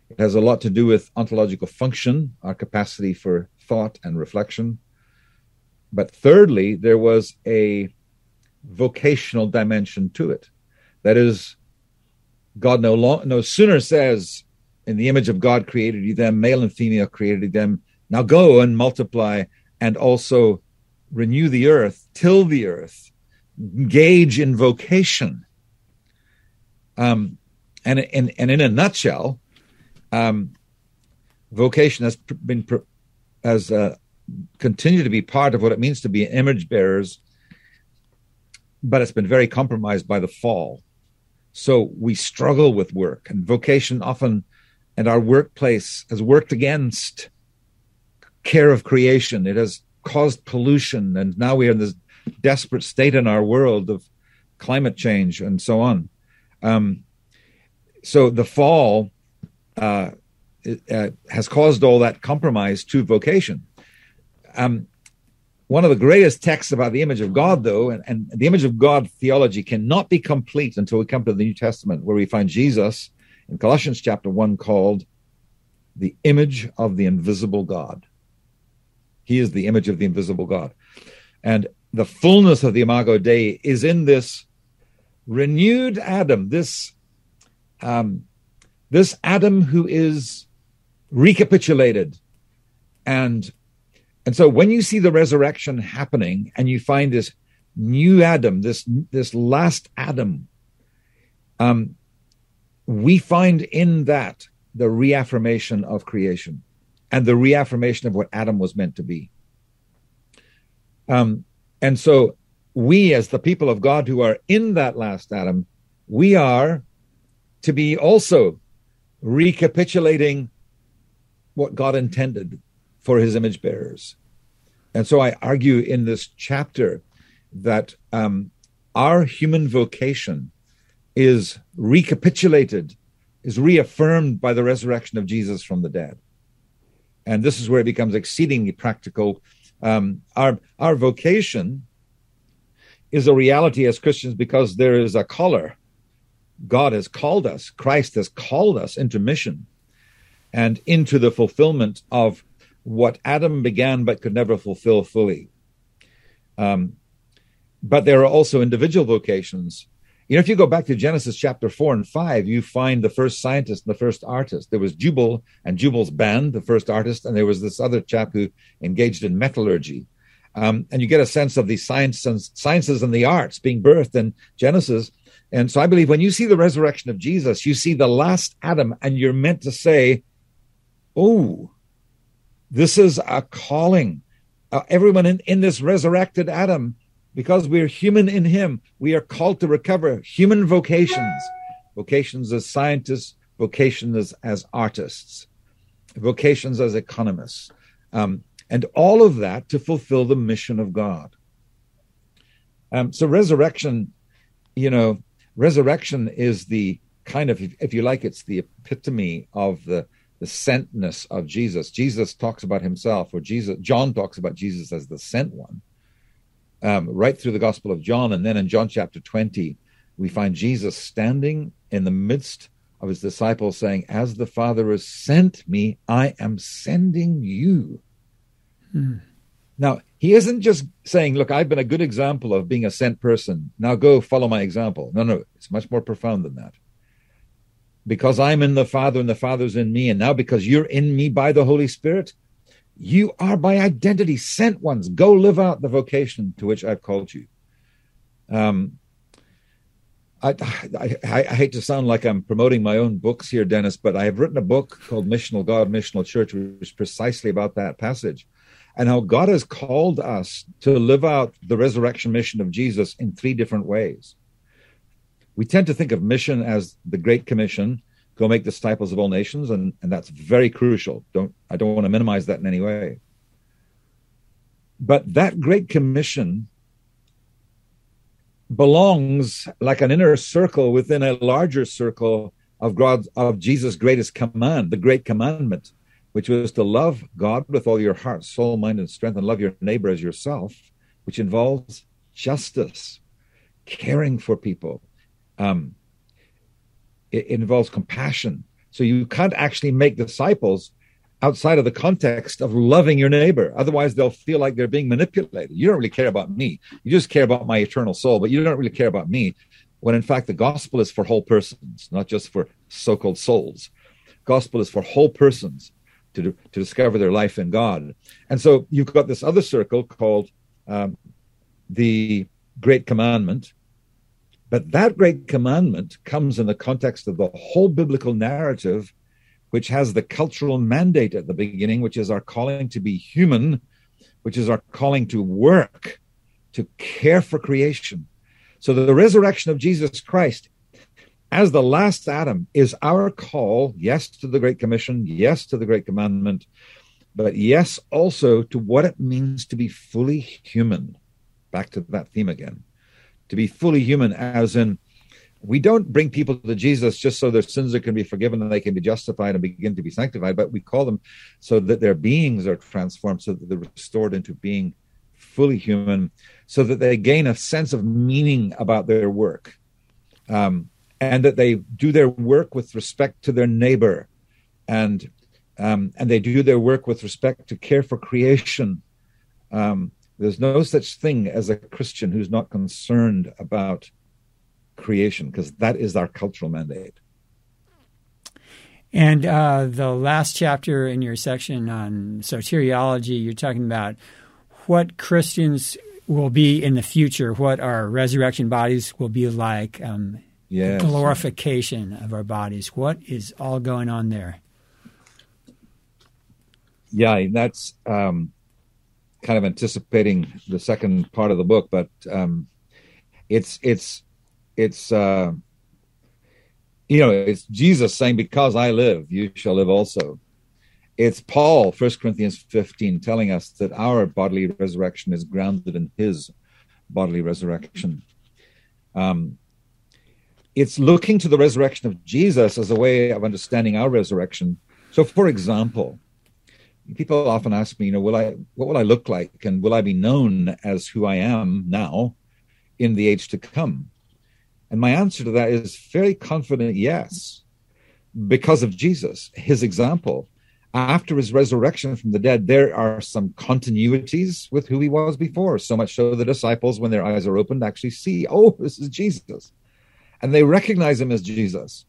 It has a lot to do with ontological function, our capacity for thought and reflection. But thirdly, there was a vocational dimension to it. That is, God no, long, no sooner says, In the image of God created you them, male and female created them. Now go and multiply and also renew the earth, till the earth, engage in vocation. Um, and, and, and in a nutshell, um, vocation has been uh, continued to be part of what it means to be image bearers, but it's been very compromised by the fall. So we struggle with work, and vocation often, and our workplace has worked against care of creation. It has caused pollution, and now we are in this desperate state in our world of climate change and so on. Um, so the fall uh, uh, has caused all that compromise to vocation. Um, one of the greatest texts about the image of God, though, and, and, the image of God theology cannot be complete until we come to the New Testament, where we find Jesus in Colossians chapter 1 called the image of the invisible God. He is the image of the invisible God. And the fullness of the Imago Dei is in this renewed Adam, this, um, this Adam who is recapitulated and and so when you see the resurrection happening and you find this new Adam, this this last Adam, um, we find in that the reaffirmation of creation and the reaffirmation of what Adam was meant to be. Um, and so we, as the people of God who are in that last Adam, we are to be also recapitulating what God intended for his image bearers. And so I argue in this chapter that um, our human vocation is recapitulated, is reaffirmed by the resurrection of Jesus from the dead. And this is where it becomes exceedingly practical. Um, our, our vocation is a reality as Christians because there is a caller. God has called us, Christ has called us into mission and into the fulfillment of what Adam began but could never fulfill fully. Um, but there are also individual vocations. You know, if you go back to Genesis chapter four and five, you find the first scientist and the first artist. There was Jubal and Jubal's band, the first artist, and there was this other chap who engaged in metallurgy. Um, and you get a sense of the science and sciences and the arts being birthed in Genesis. And so I believe when you see the resurrection of Jesus, you see the last Adam, and you're meant to say, "Oh, this is a calling. Uh, everyone in, in this resurrected Adam, because we're human in him, we are called to recover human vocations, vocations as scientists, vocations as, as artists, vocations as economists, um, and all of that to fulfill the mission of God. Um, so resurrection, you know, resurrection is the kind of, if you like, it's the epitome of the the sentness of Jesus. Jesus talks about himself, or Jesus, John talks about Jesus as the sent one, um, right through the Gospel of John. And then in John chapter 20, we find Jesus standing in the midst of his disciples saying, As the Father has sent me, I am sending you. Hmm. Now, he isn't just saying, Look, I've been a good example of being a sent person. Now go follow my example. No, no, it's much more profound than that because I'm in the Father and the Father's in me, and now because you're in me by the Holy Spirit, you are by identity sent ones. Go live out the vocation to which I've called you. Um, I, I, I, hate to sound like I'm promoting my own books here, Dennis, but I have written a book called Missional God, Missional Church, which is precisely about that passage and how God has called us to live out the resurrection mission of Jesus in three different ways we tend to think of mission as the Great Commission, go make disciples of all nations, and, and that's very crucial. Don't I don't want to minimize that in any way. But that Great Commission belongs like an inner circle within a larger circle of God of Jesus' greatest command, the great commandment, which was to love God with all your heart, soul, mind, and strength, and love your neighbor as yourself, which involves justice, caring for people, um, it, involves compassion. So you can't actually make disciples outside of the context of loving your neighbor. Otherwise, they'll feel like they're being manipulated. You don't really care about me. You just care about my eternal soul, but you don't really care about me. when in fact the gospel is for whole persons, not just for so called souls. Gospel is for whole persons to, to discover their life in God. And so you've got this other circle called um, the Great Commandment. But that great commandment comes in the context of the whole biblical narrative, which has the cultural mandate at the beginning, which is our calling to be human, which is our calling to work, to care for creation. So the resurrection of Jesus Christ as the last Adam is our call, yes, to the Great Commission, yes, to the Great Commandment, but yes, also to what it means to be fully human. Back to that theme again. To be fully human, as in, we don't bring people to Jesus just so their sins are can be forgiven and they can be justified and begin to be sanctified, but we call them so that their beings are transformed, so that they're restored into being fully human, so that they gain a sense of meaning about their work. Um, and that they do their work with respect to their neighbor and um, and they do their work with respect to care for creation um, there's no such thing as a christian who's not concerned about creation because that is our cultural mandate and uh, the last chapter in your section on soteriology you're talking about what christians will be in the future what our resurrection bodies will be like um, yes. glorification of our bodies. What is all going on there? Yeah, that's um, kind of anticipating the second part of the book, but um, it's it's it's uh, you know it's Jesus saying, "Because I live, you shall live also." It's Paul, First Corinthians fifteen, telling us that our bodily resurrection is grounded in His bodily resurrection. Um, it's looking to the resurrection of Jesus as a way of understanding our resurrection. So, for example, people often ask me, you know, will I, what will I look like, and will I be known as who I am now in the age to come? And my answer to that is very confident, yes, because of Jesus, His example. After his resurrection from the dead, there are some continuities with who he was before. So much so the disciples, when their eyes are opened, actually see, oh, this is Jesus and they recognize him as Jesus.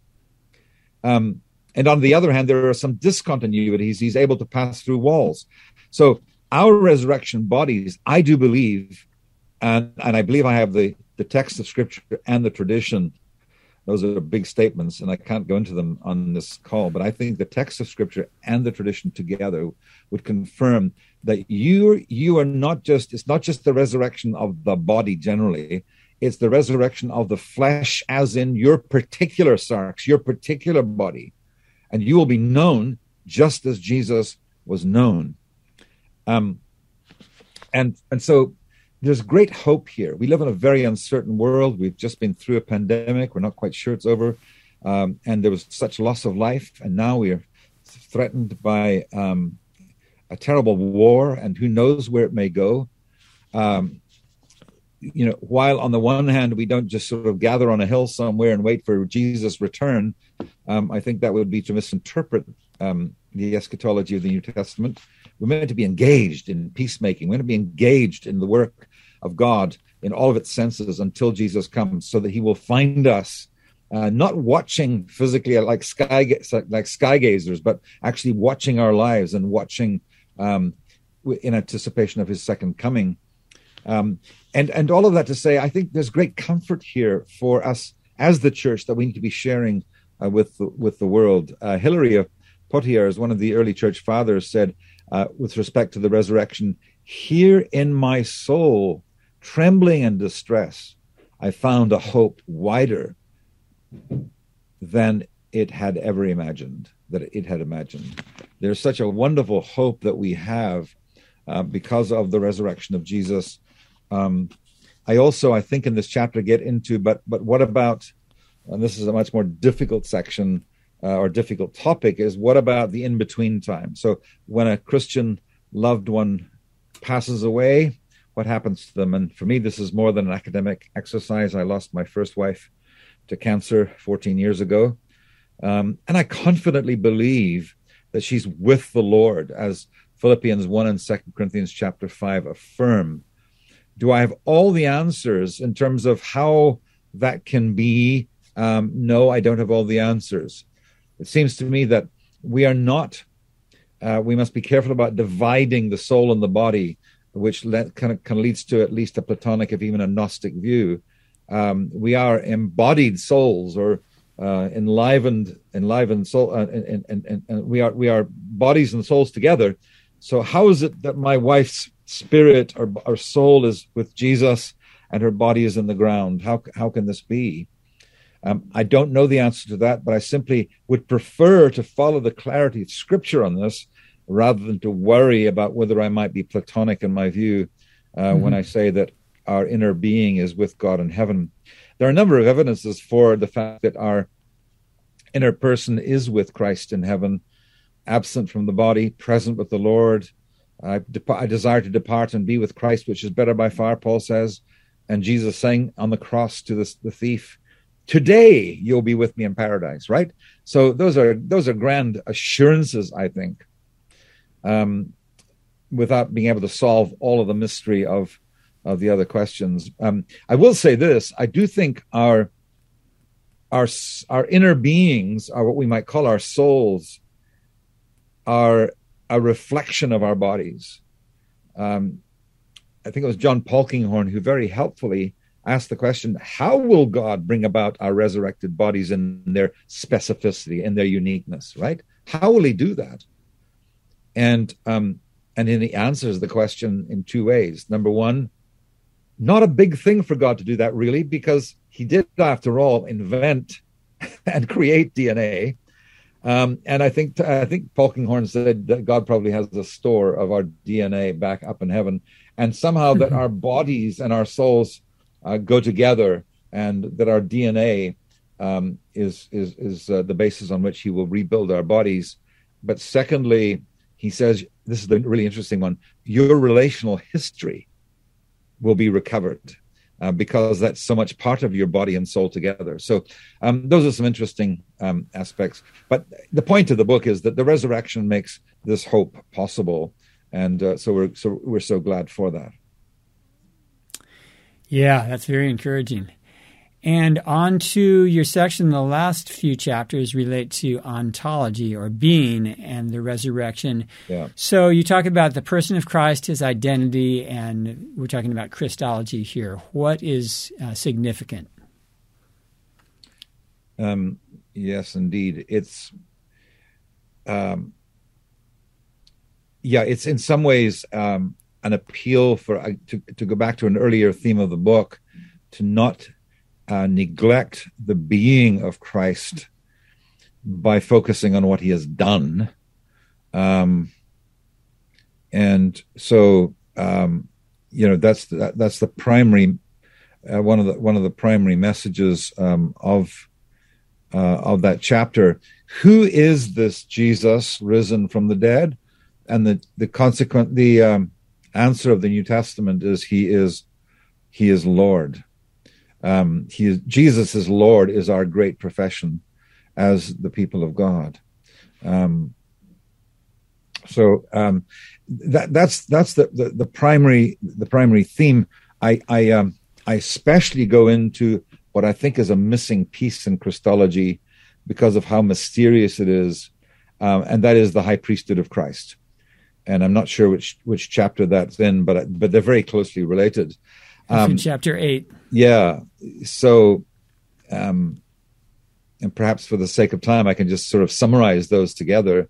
Um, and on the other hand, there are some discontinuities. He's able to pass through walls. So our resurrection bodies, I do believe, and, and I believe I have the, the text of scripture and the tradition. Those are big statements, and I can't go into them on this call, but I think the text of scripture and the tradition together would confirm that you you are not just it's not just the resurrection of the body generally, it's the resurrection of the flesh, as in your particular sarx, your particular body. And you will be known just as Jesus was known. Um, and, and so there's great hope here. We live in a very uncertain world. We've just been through a pandemic. We're not quite sure it's over. Um, and there was such loss of life. And now we are threatened by um, a terrible war, and who knows where it may go. Um, you know, while on the one hand we don't just sort of gather on a hill somewhere and wait for Jesus' return, um, I think that would be to misinterpret um, the eschatology of the New Testament. We're meant to be engaged in peacemaking. We're meant to be engaged in the work of God in all of its senses until Jesus comes, so that He will find us uh, not watching physically like sky like sky gazers, but actually watching our lives and watching um, in anticipation of His second coming. Um, and and all of that to say, I think there's great comfort here for us as the church that we need to be sharing uh, with the, with the world. Uh, Hilary of Poitiers, one of the early church fathers, said uh, with respect to the resurrection, "Here in my soul, trembling and distress, I found a hope wider than it had ever imagined. That it had imagined. There's such a wonderful hope that we have." Uh, because of the resurrection of Jesus, um, I also, I think, in this chapter get into, but but what about? And this is a much more difficult section uh, or difficult topic. Is what about the in between time? So when a Christian loved one passes away, what happens to them? And for me, this is more than an academic exercise. I lost my first wife to cancer 14 years ago, um, and I confidently believe that she's with the Lord, as Philippians 1 and 2 Corinthians chapter 5 affirm do I have all the answers in terms of how that can be um, no, I don't have all the answers. It seems to me that we are not, uh, we must be careful about dividing the soul and the body, which let, kind, of, kind of leads to at least a Platonic, if even a Gnostic view. Um, we are embodied souls or uh, enlivened, enlivened soul, uh, and, and, and, and we are we are bodies and souls together. So how is it that my wife's spirit or, or soul is with Jesus and her body is in the ground? How how can this be? Um, I don't know the answer to that, but I simply would prefer to follow the clarity of Scripture on this rather than to worry about whether I might be Platonic in my view uh, mm-hmm. when I say that our inner being is with God in heaven. There are a number of evidences for the fact that our inner person is with Christ in heaven, absent from the body, present with the Lord. I, dep- I desire to depart and be with Christ, which is better by far, Paul says. And Jesus saying on the cross to the, the thief, today you'll be with me in paradise right so those are those are grand assurances i think um, without being able to solve all of the mystery of of the other questions um, i will say this i do think our our our inner beings are what we might call our souls are a reflection of our bodies um, i think it was john polkinghorne who very helpfully asked the question how will God bring about our resurrected bodies in their specificity and their uniqueness, right? How will he do that? And um, and then he answers the question in two ways. Number one, not a big thing for God to do that really, because he did, after all, invent and create DNA. Um, and I think I think Polkinghorne said that God probably has a store of our DNA back up in heaven, and somehow that our bodies and our souls uh, go together, and that our DNA um, is is is uh, the basis on which He will rebuild our bodies. But secondly, He says this is the really interesting one: your relational history will be recovered. Uh, because that's so much part of your body and soul together. So, um, those are some interesting um, aspects. But the point of the book is that the resurrection makes this hope possible, and uh, so we're so we're so glad for that. Yeah, that's very encouraging. And on to your section, the last few chapters relate to ontology or being and the resurrection. Yeah. So you talk about the person of Christ, his identity, and we're talking about Christology here. What is uh, significant? Um, yes, indeed. It's, um, yeah, it's in some ways um, an appeal for uh, to, to go back to an earlier theme of the book to not uh, neglect the being of Christ by focusing on what he has done. Um, and so, um, you know, that's the, that's the primary uh, one of the one of the primary messages um, of uh, of that chapter. Who is this Jesus risen from the dead? And the the consequent the um, answer of the New Testament is He is He is Lord. Um, he is, Jesus is Lord is our great profession as the people of God. Um, so um, that that's that's the, the, the primary the primary theme. I I um, I especially go into what I think is a missing piece in Christology because of how mysterious it is, um, and that is the high priesthood of Christ and I'm not sure which which chapter that's in, but but they're very closely related. Um, chapter eight. Yeah. So, um, and perhaps for the sake of time, I can just sort of summarize those together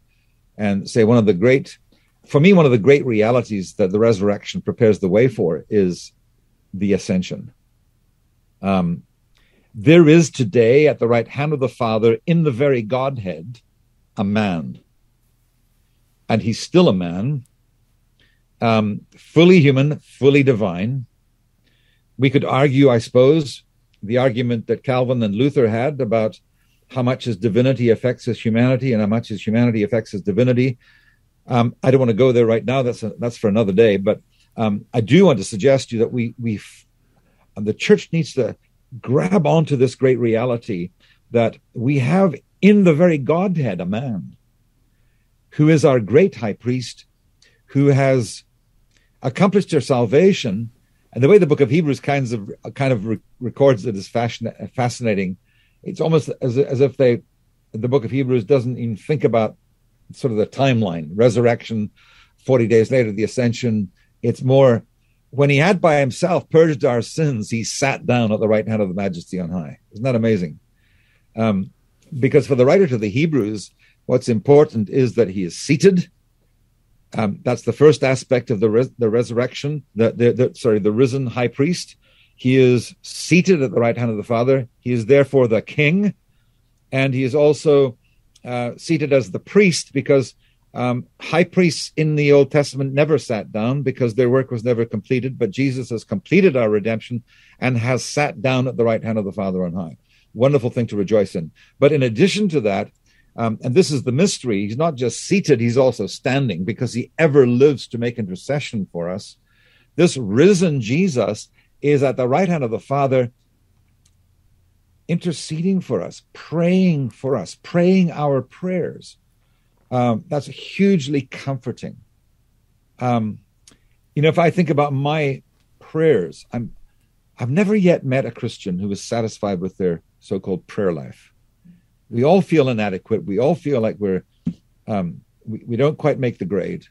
and say one of the great, for me, one of the great realities that the resurrection prepares the way for is the ascension. Um, there is today at the right hand of the Father, in the very Godhead, a man and he's still a man, um, fully human, fully divine. We could argue, I suppose, the argument that Calvin and Luther had about how much his divinity affects his humanity and how much his humanity affects his divinity. Um, I don't want to go there right now. That's a, that's for another day. But um, I do want to suggest to you that we we the church needs to grab onto this great reality that we have in the very Godhead a man who is our great high priest, who has accomplished our salvation And the way the book of Hebrews kinds of kind of re- records it is fascinating. It's almost as, as if they, the book of Hebrews doesn't even think about sort of the timeline, resurrection, 40 days later, the ascension. It's more when he had by himself purged our sins, he sat down at the right hand of the majesty on high. Isn't that amazing? Um, because for the writer to the Hebrews, what's important is that he is seated. Um, that's the first aspect of the res- the resurrection. The, the, the, sorry, the risen high priest. He is seated at the right hand of the Father. He is therefore the King, and he is also uh, seated as the priest because um, high priests in the Old Testament never sat down because their work was never completed, but Jesus has completed our redemption and has sat down at the right hand of the Father on high. Wonderful thing to rejoice in. But in addition to that, um, and this is the mystery, he's not just seated, he's also standing because he ever lives to make intercession for us. This risen Jesus is at the right hand of the Father interceding for us, praying for us, praying our prayers. Um, that's hugely comforting. Um, you know, if I think about my prayers, I'm I've never yet met a Christian who is satisfied with their so-called prayer life. We all feel inadequate. We all feel like we're um, we, we don't quite make the grade.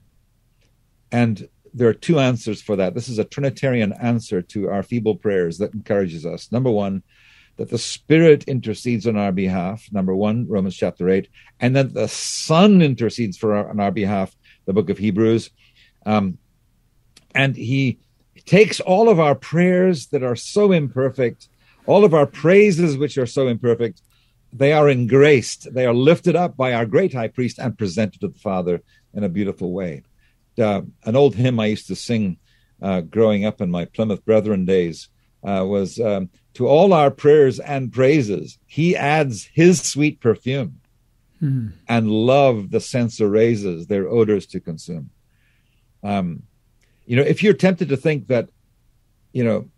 And there are two answers for that. This is a Trinitarian answer to our feeble prayers that encourages us. Number one, that the Spirit intercedes on our behalf, number one, Romans chapter 8, and that the Son intercedes for our, on our behalf, the book of Hebrews. Um, and he takes all of our prayers that are so imperfect, all of our praises which are so imperfect, they are engraced, they are lifted up by our great high priest and presented to the Father in a beautiful way. Uh, an old hymn I used to sing uh, growing up in my Plymouth Brethren days uh, was um, to all our prayers and praises, he adds his sweet perfume, hmm. and love the censer raises their odors to consume. Um, you know, if you're tempted to think that, you know,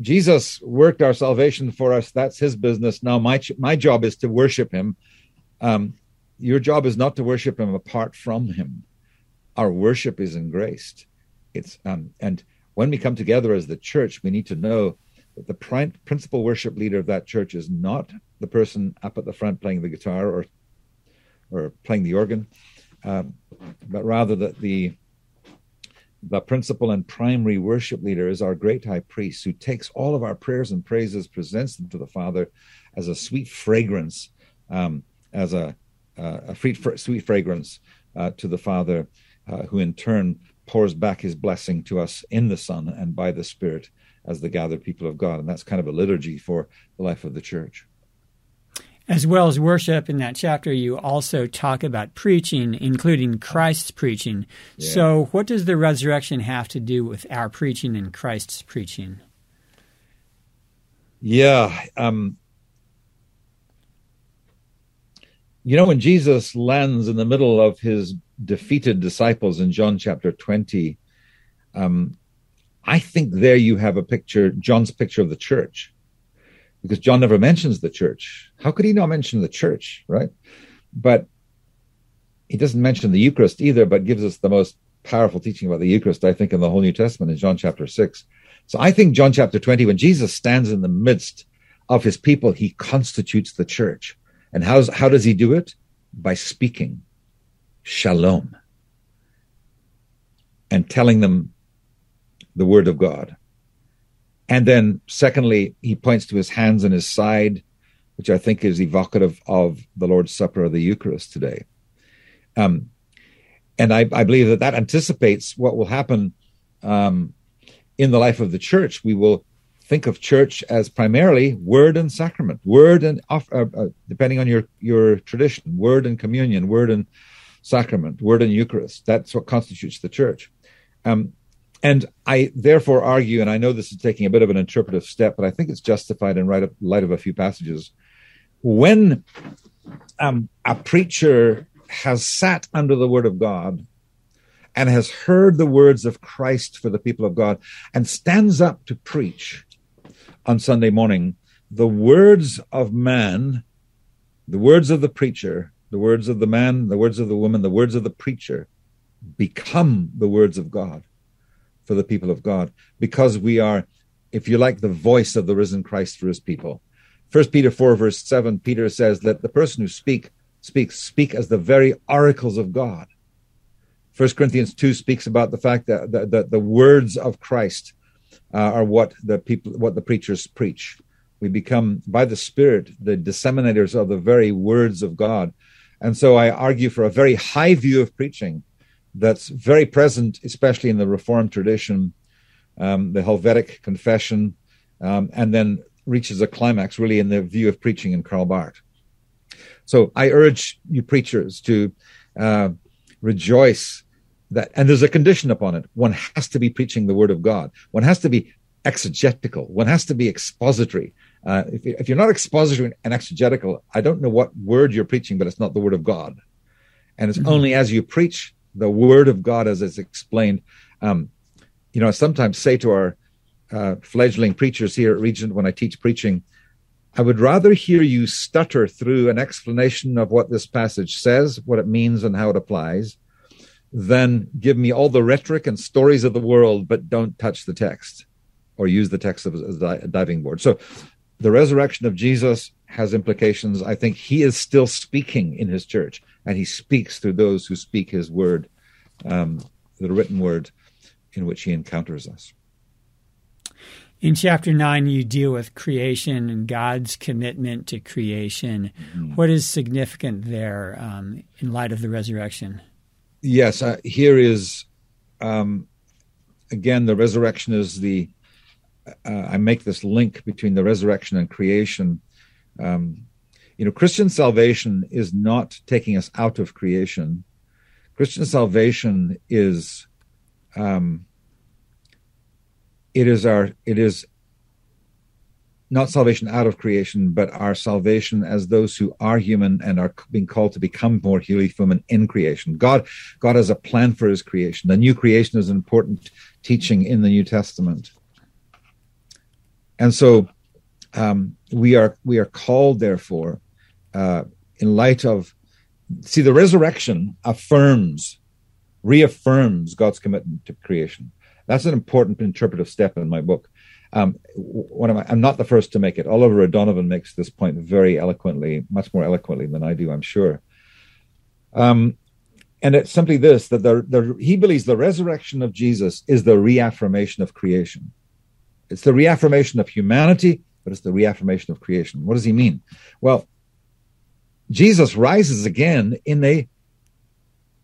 Jesus worked our salvation for us, that's his business. Now my my job is to worship him. Um, your job is not to worship him apart from him. Our worship is engraced. It's um, and when we come together as the church, we need to know that the principal worship leader of that church is not the person up at the front playing the guitar or or playing the organ, um, but rather that the the principal and primary worship leader is our great high priest who takes all of our prayers and praises, presents them to the Father as a sweet fragrance, um, as a, uh, a sweet, sweet fragrance uh, to the Father, uh, who in turn pours back his blessing to us in the Son and by the Spirit as the gathered people of God. And that's kind of a liturgy for the life of the church. As well as worship in that chapter, you also talk about preaching, including Christ's preaching. Yeah. So, what does the resurrection have to do with our preaching and Christ's preaching? Yeah. Um, you know, when Jesus lands in the middle of his defeated disciples in John chapter 20, um, I think there you have a picture, John's picture of the church, because John never mentions the church. How could he not mention the church, right? But he doesn't mention the Eucharist either, but gives us the most powerful teaching about the Eucharist, I think, in the whole New Testament in John chapter 6. So I think John chapter 20, when Jesus stands in the midst of his people, he constitutes the church. And how's, how does he do it? By speaking shalom and telling them the word of God. And then, secondly, he points to his hands and his side, which I think is evocative of the Lord's Supper or the Eucharist today. Um, and I, I, believe that that anticipates what will happen um, in the life of the church. We will think of church as primarily word and sacrament, word and uh, uh, depending on your your tradition, word and communion, word and sacrament, word and Eucharist. That's what constitutes the church. Um, and I therefore argue, and I know this is taking a bit of an interpretive step, but I think it's justified in light of a few passages. When um, a preacher has sat under the word of God and has heard the words of Christ for the people of God and stands up to preach on Sunday morning, the words of man, the words of the preacher, the words of the man, the words of the woman, the words of the preacher become the words of God for the people of God because we are, if you like, the voice of the risen Christ for his people. First Peter 4, verse 7, Peter says that the person who speak speaks speak as the very oracles of God. First Corinthians 2 speaks about the fact that the, the, the words of Christ uh, are what the people what the preachers preach. We become by the Spirit the disseminators of the very words of God. And so I argue for a very high view of preaching that's very present, especially in the Reformed tradition, um, the Helvetic Confession, um, and then reaches a climax really in the view of preaching in Karl Barth. So I urge you preachers to uh, rejoice that, and there's a condition upon it. One has to be preaching the word of God. One has to be exegetical. One has to be expository. Uh, if, if, you're not expository and exegetical, I don't know what word you're preaching, but it's not the word of God. And it's mm-hmm. only as you preach the word of God as it's explained. Um, you know, I sometimes say to our uh, fledgling preachers here at Regent when I teach preaching, I would rather hear you stutter through an explanation of what this passage says, what it means, and how it applies, than give me all the rhetoric and stories of the world, but don't touch the text or use the text as a diving board. So the resurrection of Jesus has implications. I think he is still speaking in his church, and he speaks through those who speak his word, um, the written word in which he encounters us. In chapter 9, you deal with creation and God's commitment to creation. Mm-hmm. What is significant there um, in light of the resurrection? Yes, uh, here is, um, again, the resurrection is the uh, I make this link between the resurrection and creation. Um, you know, Christian salvation is not taking us out of creation. Christian salvation is, um, it is our, it is not salvation out of creation, but our salvation as those who are human and are being called to become more human in creation. God, God has a plan for His creation. The new creation is an important teaching in the New Testament and so um, we are we are called, therefore, uh, in light of see the resurrection affirms, reaffirms God's commitment to creation. That's an important interpretive step in my book. Um, one of my, I'm not the first to make it. Oliver O'Donovan makes this point very eloquently, much more eloquently than I do, I'm sure. Um, and it's simply this that the, the, he believes the resurrection of Jesus is the reaffirmation of creation. It's the reaffirmation of humanity, but it's the reaffirmation of creation. What does he mean? Well, Jesus rises again in a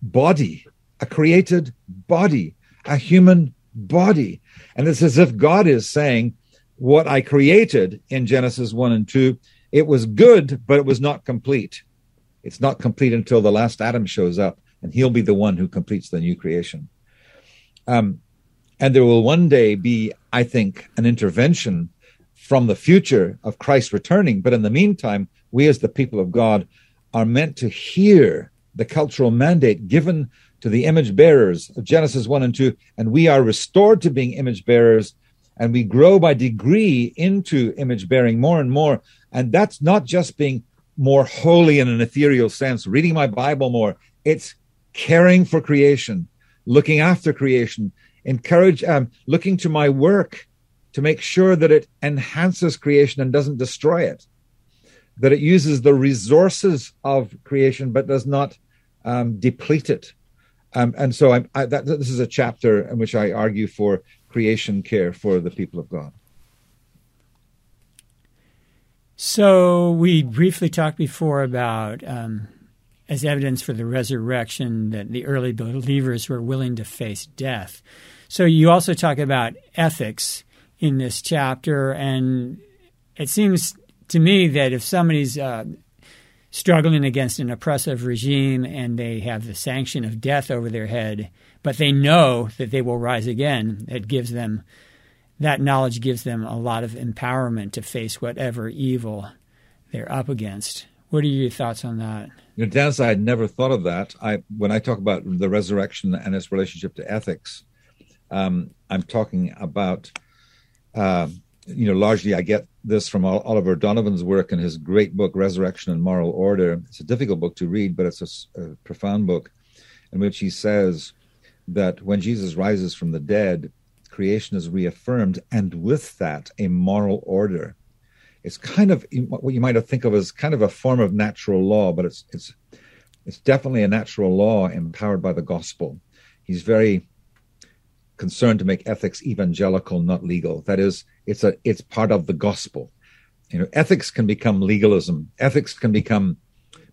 body, a created body, a human body. And it's as if God is saying, What I created in Genesis 1 and 2, it was good, but it was not complete. It's not complete until the last Adam shows up, and he'll be the one who completes the new creation. Um, and there will one day be, I think, an intervention from the future of Christ returning. But in the meantime, we as the people of God are meant to hear the cultural mandate given to the image bearers of Genesis 1 and 2, and we are restored to being image bearers, and we grow by degree into image bearing more and more. And that's not just being more holy in an ethereal sense, reading my Bible more, it's caring for creation, looking after creation, encourage um, looking to my work to make sure that it enhances creation and doesn't destroy it that it uses the resources of creation but does not um, deplete it. Um, and so I, that, this is a chapter in which i argue for creation care for the people of god. So we briefly talked before about um, as evidence for the resurrection that the early believers were willing to face death. So you also talk about ethics in this chapter, and it seems to me that if somebody's uh, struggling against an oppressive regime and they have the sanction of death over their head, but they know that they will rise again, it gives them that knowledge gives them a lot of empowerment to face whatever evil they're up against. What are your thoughts on that? You know, Dennis, I had never thought of that. I when I talk about the resurrection and its relationship to ethics, um, I'm talking about, uh, you know, largely I get this from Oliver O'Donovan's work and his great book, Resurrection and Moral Order. It's a difficult book to read, but it's a, a profound book in which he says that when Jesus rises from the dead, creation is reaffirmed, and with that, a moral order. It's kind of what you might think of as kind of a form of natural law, but it's it's it's definitely a natural law empowered by the gospel. He's very concerned to make ethics evangelical, not legal. That is, it's a it's part of the gospel. You know, ethics can become legalism. Ethics can become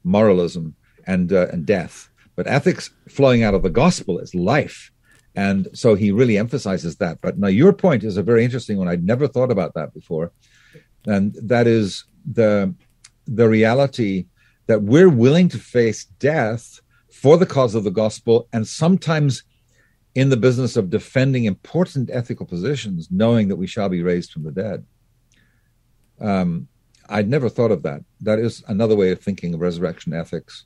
moralism and uh, and death. But ethics flowing out of the gospel is life. And so he really emphasizes that. But now your point is a very interesting one. I'd never thought about that before. And that is the the reality that we're willing to face death for the cause of the gospel and sometimes in the business of defending important ethical positions, knowing that we shall be raised from the dead. Um, I'd never thought of that. That is another way of thinking of resurrection ethics,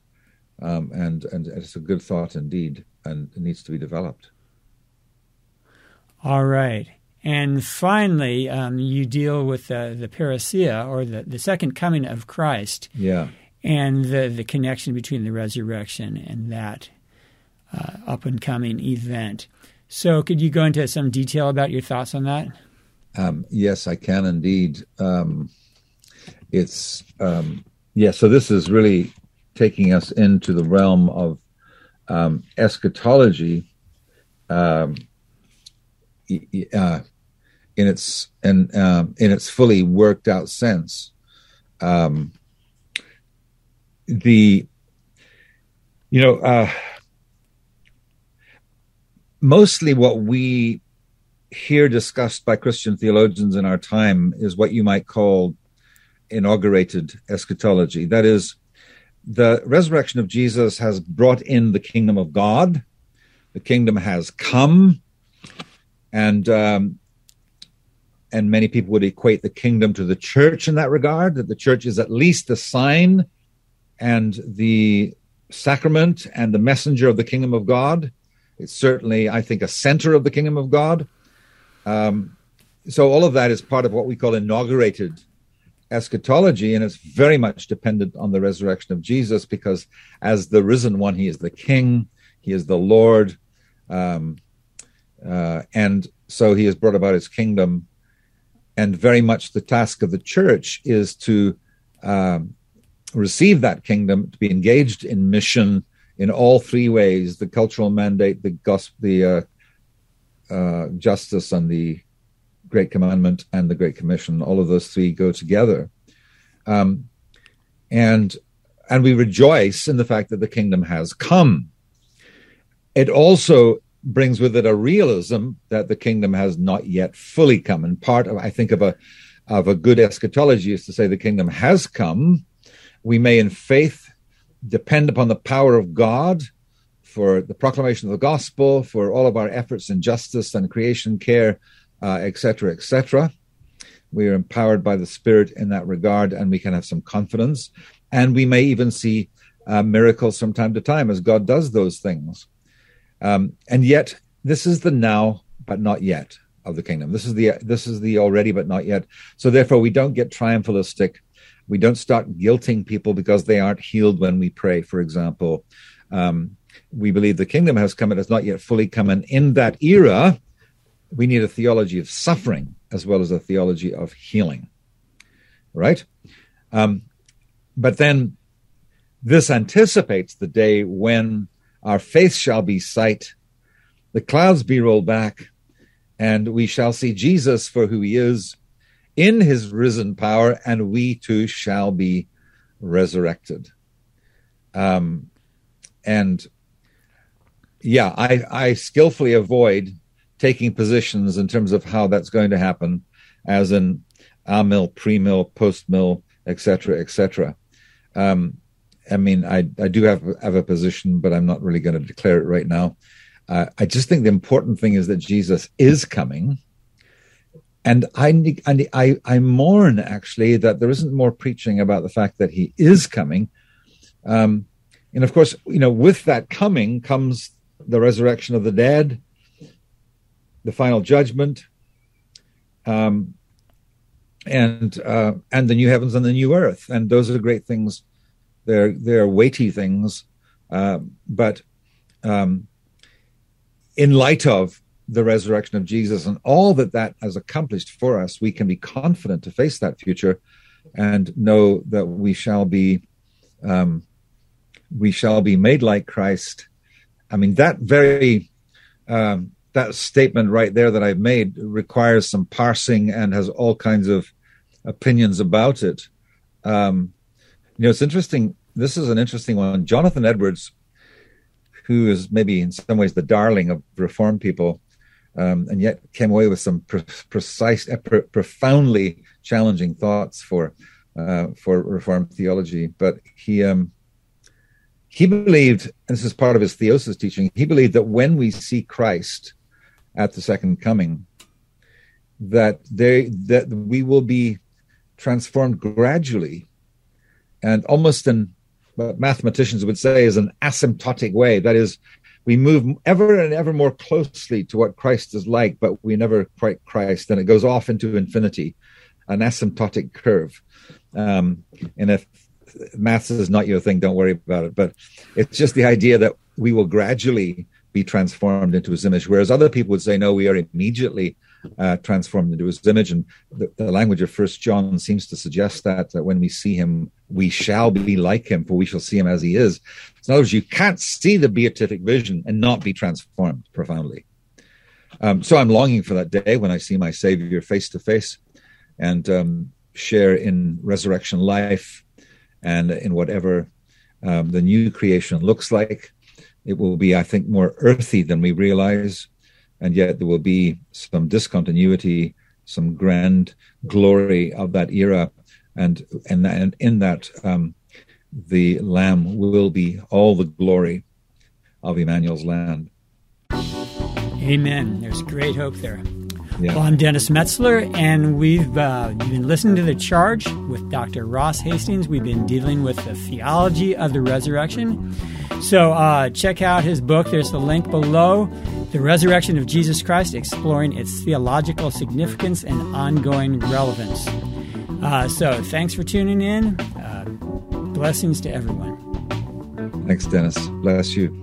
um, and and it's a good thought indeed, and it needs to be developed. All right. And finally, um, you deal with the, the parousia, or the, the second coming of Christ. Yeah and the, the connection between the resurrection and that uh, up and coming event. So, could you go into some detail about your thoughts on that? Um, yes, I can indeed. Um, it's um, yeah. So this is really taking us into the realm of um, eschatology um, uh, in its and um, in its fully worked out sense. Um, the you know uh, mostly what we hear discussed by Christian theologians in our time is what you might call inaugurated eschatology. That is, the resurrection of Jesus has brought in the kingdom of God. The kingdom has come, and um, and many people would equate the kingdom to the church in that regard. That the church is at least the sign and the sacrament and the messenger of the kingdom of God. It's certainly, I think, a center of the kingdom of God. Um, so all of that is part of what we call inaugurated eschatology, and it's very much dependent on the resurrection of Jesus because, as the risen one, he is the King, he is the Lord, um, uh, and so he has brought about his kingdom. And very much the task of the church is to um, receive that kingdom, to be engaged in mission in all three ways the cultural mandate, the gospel, the uh, uh, justice, and the Great Commandment and the Great Commission. All of those three go together. Um, and and we rejoice in the fact that the kingdom has come. It also brings with it a realism that the kingdom has not yet fully come. And part of I think of a of a good eschatology is to say the kingdom has come, we may, in faith, depend upon the power of God for the proclamation of the gospel, for all of our efforts in justice and creation care, etc., uh, etc. Et we are empowered by the Spirit in that regard, and we can have some confidence. And we may even see uh, miracles from time to time as God does those things. Um, and yet, this is the now, but not yet of the kingdom. This is the this is the already, but not yet. So therefore, we don't get triumphalistic we don't start guilting people because they aren't healed when we pray, for example. Um, we believe the kingdom has come, it has not yet fully come. And in that era, we need a theology of suffering as well as a theology of healing. Right? Um, but then this anticipates the day when our faith shall be sight, the clouds be rolled back, and we shall see Jesus for who he is, in his risen power, and we too shall be resurrected. Um, and yeah, I, I skillfully avoid taking positions in terms of how that's going to happen, as in mill, pre-mill, post-mill, etc., etc. Um, I mean, I, I do have, have a position, but I'm not really going to declare it right now. Uh, I just think the important thing is that Jesus is coming and I, I, I mourn actually that there isn't more preaching about the fact that he is coming. Um, and of course, you know, with that coming comes the resurrection of the dead, the final judgment, um, and uh, and the new heavens and the new earth. And those are the great things. They're they're weighty things, uh, but um, in light of the resurrection of Jesus and all that that has accomplished for us, we can be confident to face that future and know that we shall be um, we shall be made like Christ. I mean that very um, that statement right there that I've made requires some parsing and has all kinds of opinions about it. Um, you know, it's interesting. This is an interesting one. Jonathan Edwards, who is maybe in some ways the darling of Reformed people, um, and yet came away with some pre- precise, uh, profoundly challenging thoughts for uh, for Reformed theology. But he um, he believed, and this is part of his theosis teaching. He believed that when we see Christ at the second coming, that they that we will be transformed gradually, and almost in what mathematicians would say is an asymptotic way. That is, we move ever and ever more closely to what Christ is like, but we never quite Christ, and it goes off into infinity, an asymptotic curve. Um, and if maths is not your thing, don't worry about it. But it's just the idea that we will gradually be transformed into his image, whereas other people would say, no, we are immediately uh, transformed into his image. And the, the language of First John seems to suggest that, that when we see him, we shall be like him, for we shall see him as he is. In other words, you can't see the beatific vision and not be transformed profoundly. Um, so I'm longing for that day when I see my Savior face to face and um, share in resurrection life and in whatever um, the new creation looks like. It will be, I think, more earthy than we realize, and yet there will be some discontinuity, some grand glory of that era, and and, and in that um, the Lamb will be all the glory of Emmanuel's land. Amen. There's great hope there. Yeah. Well, I'm Dennis Metzler, and we've uh, been listening to The Charge with Dr. Ross Hastings. We've been dealing with the theology of the resurrection. So uh, check out his book. There's the link below The Resurrection of Jesus Christ, exploring its theological significance and ongoing relevance. Uh, so thanks for tuning in. Uh, blessings to everyone. Thanks, Dennis. Bless you.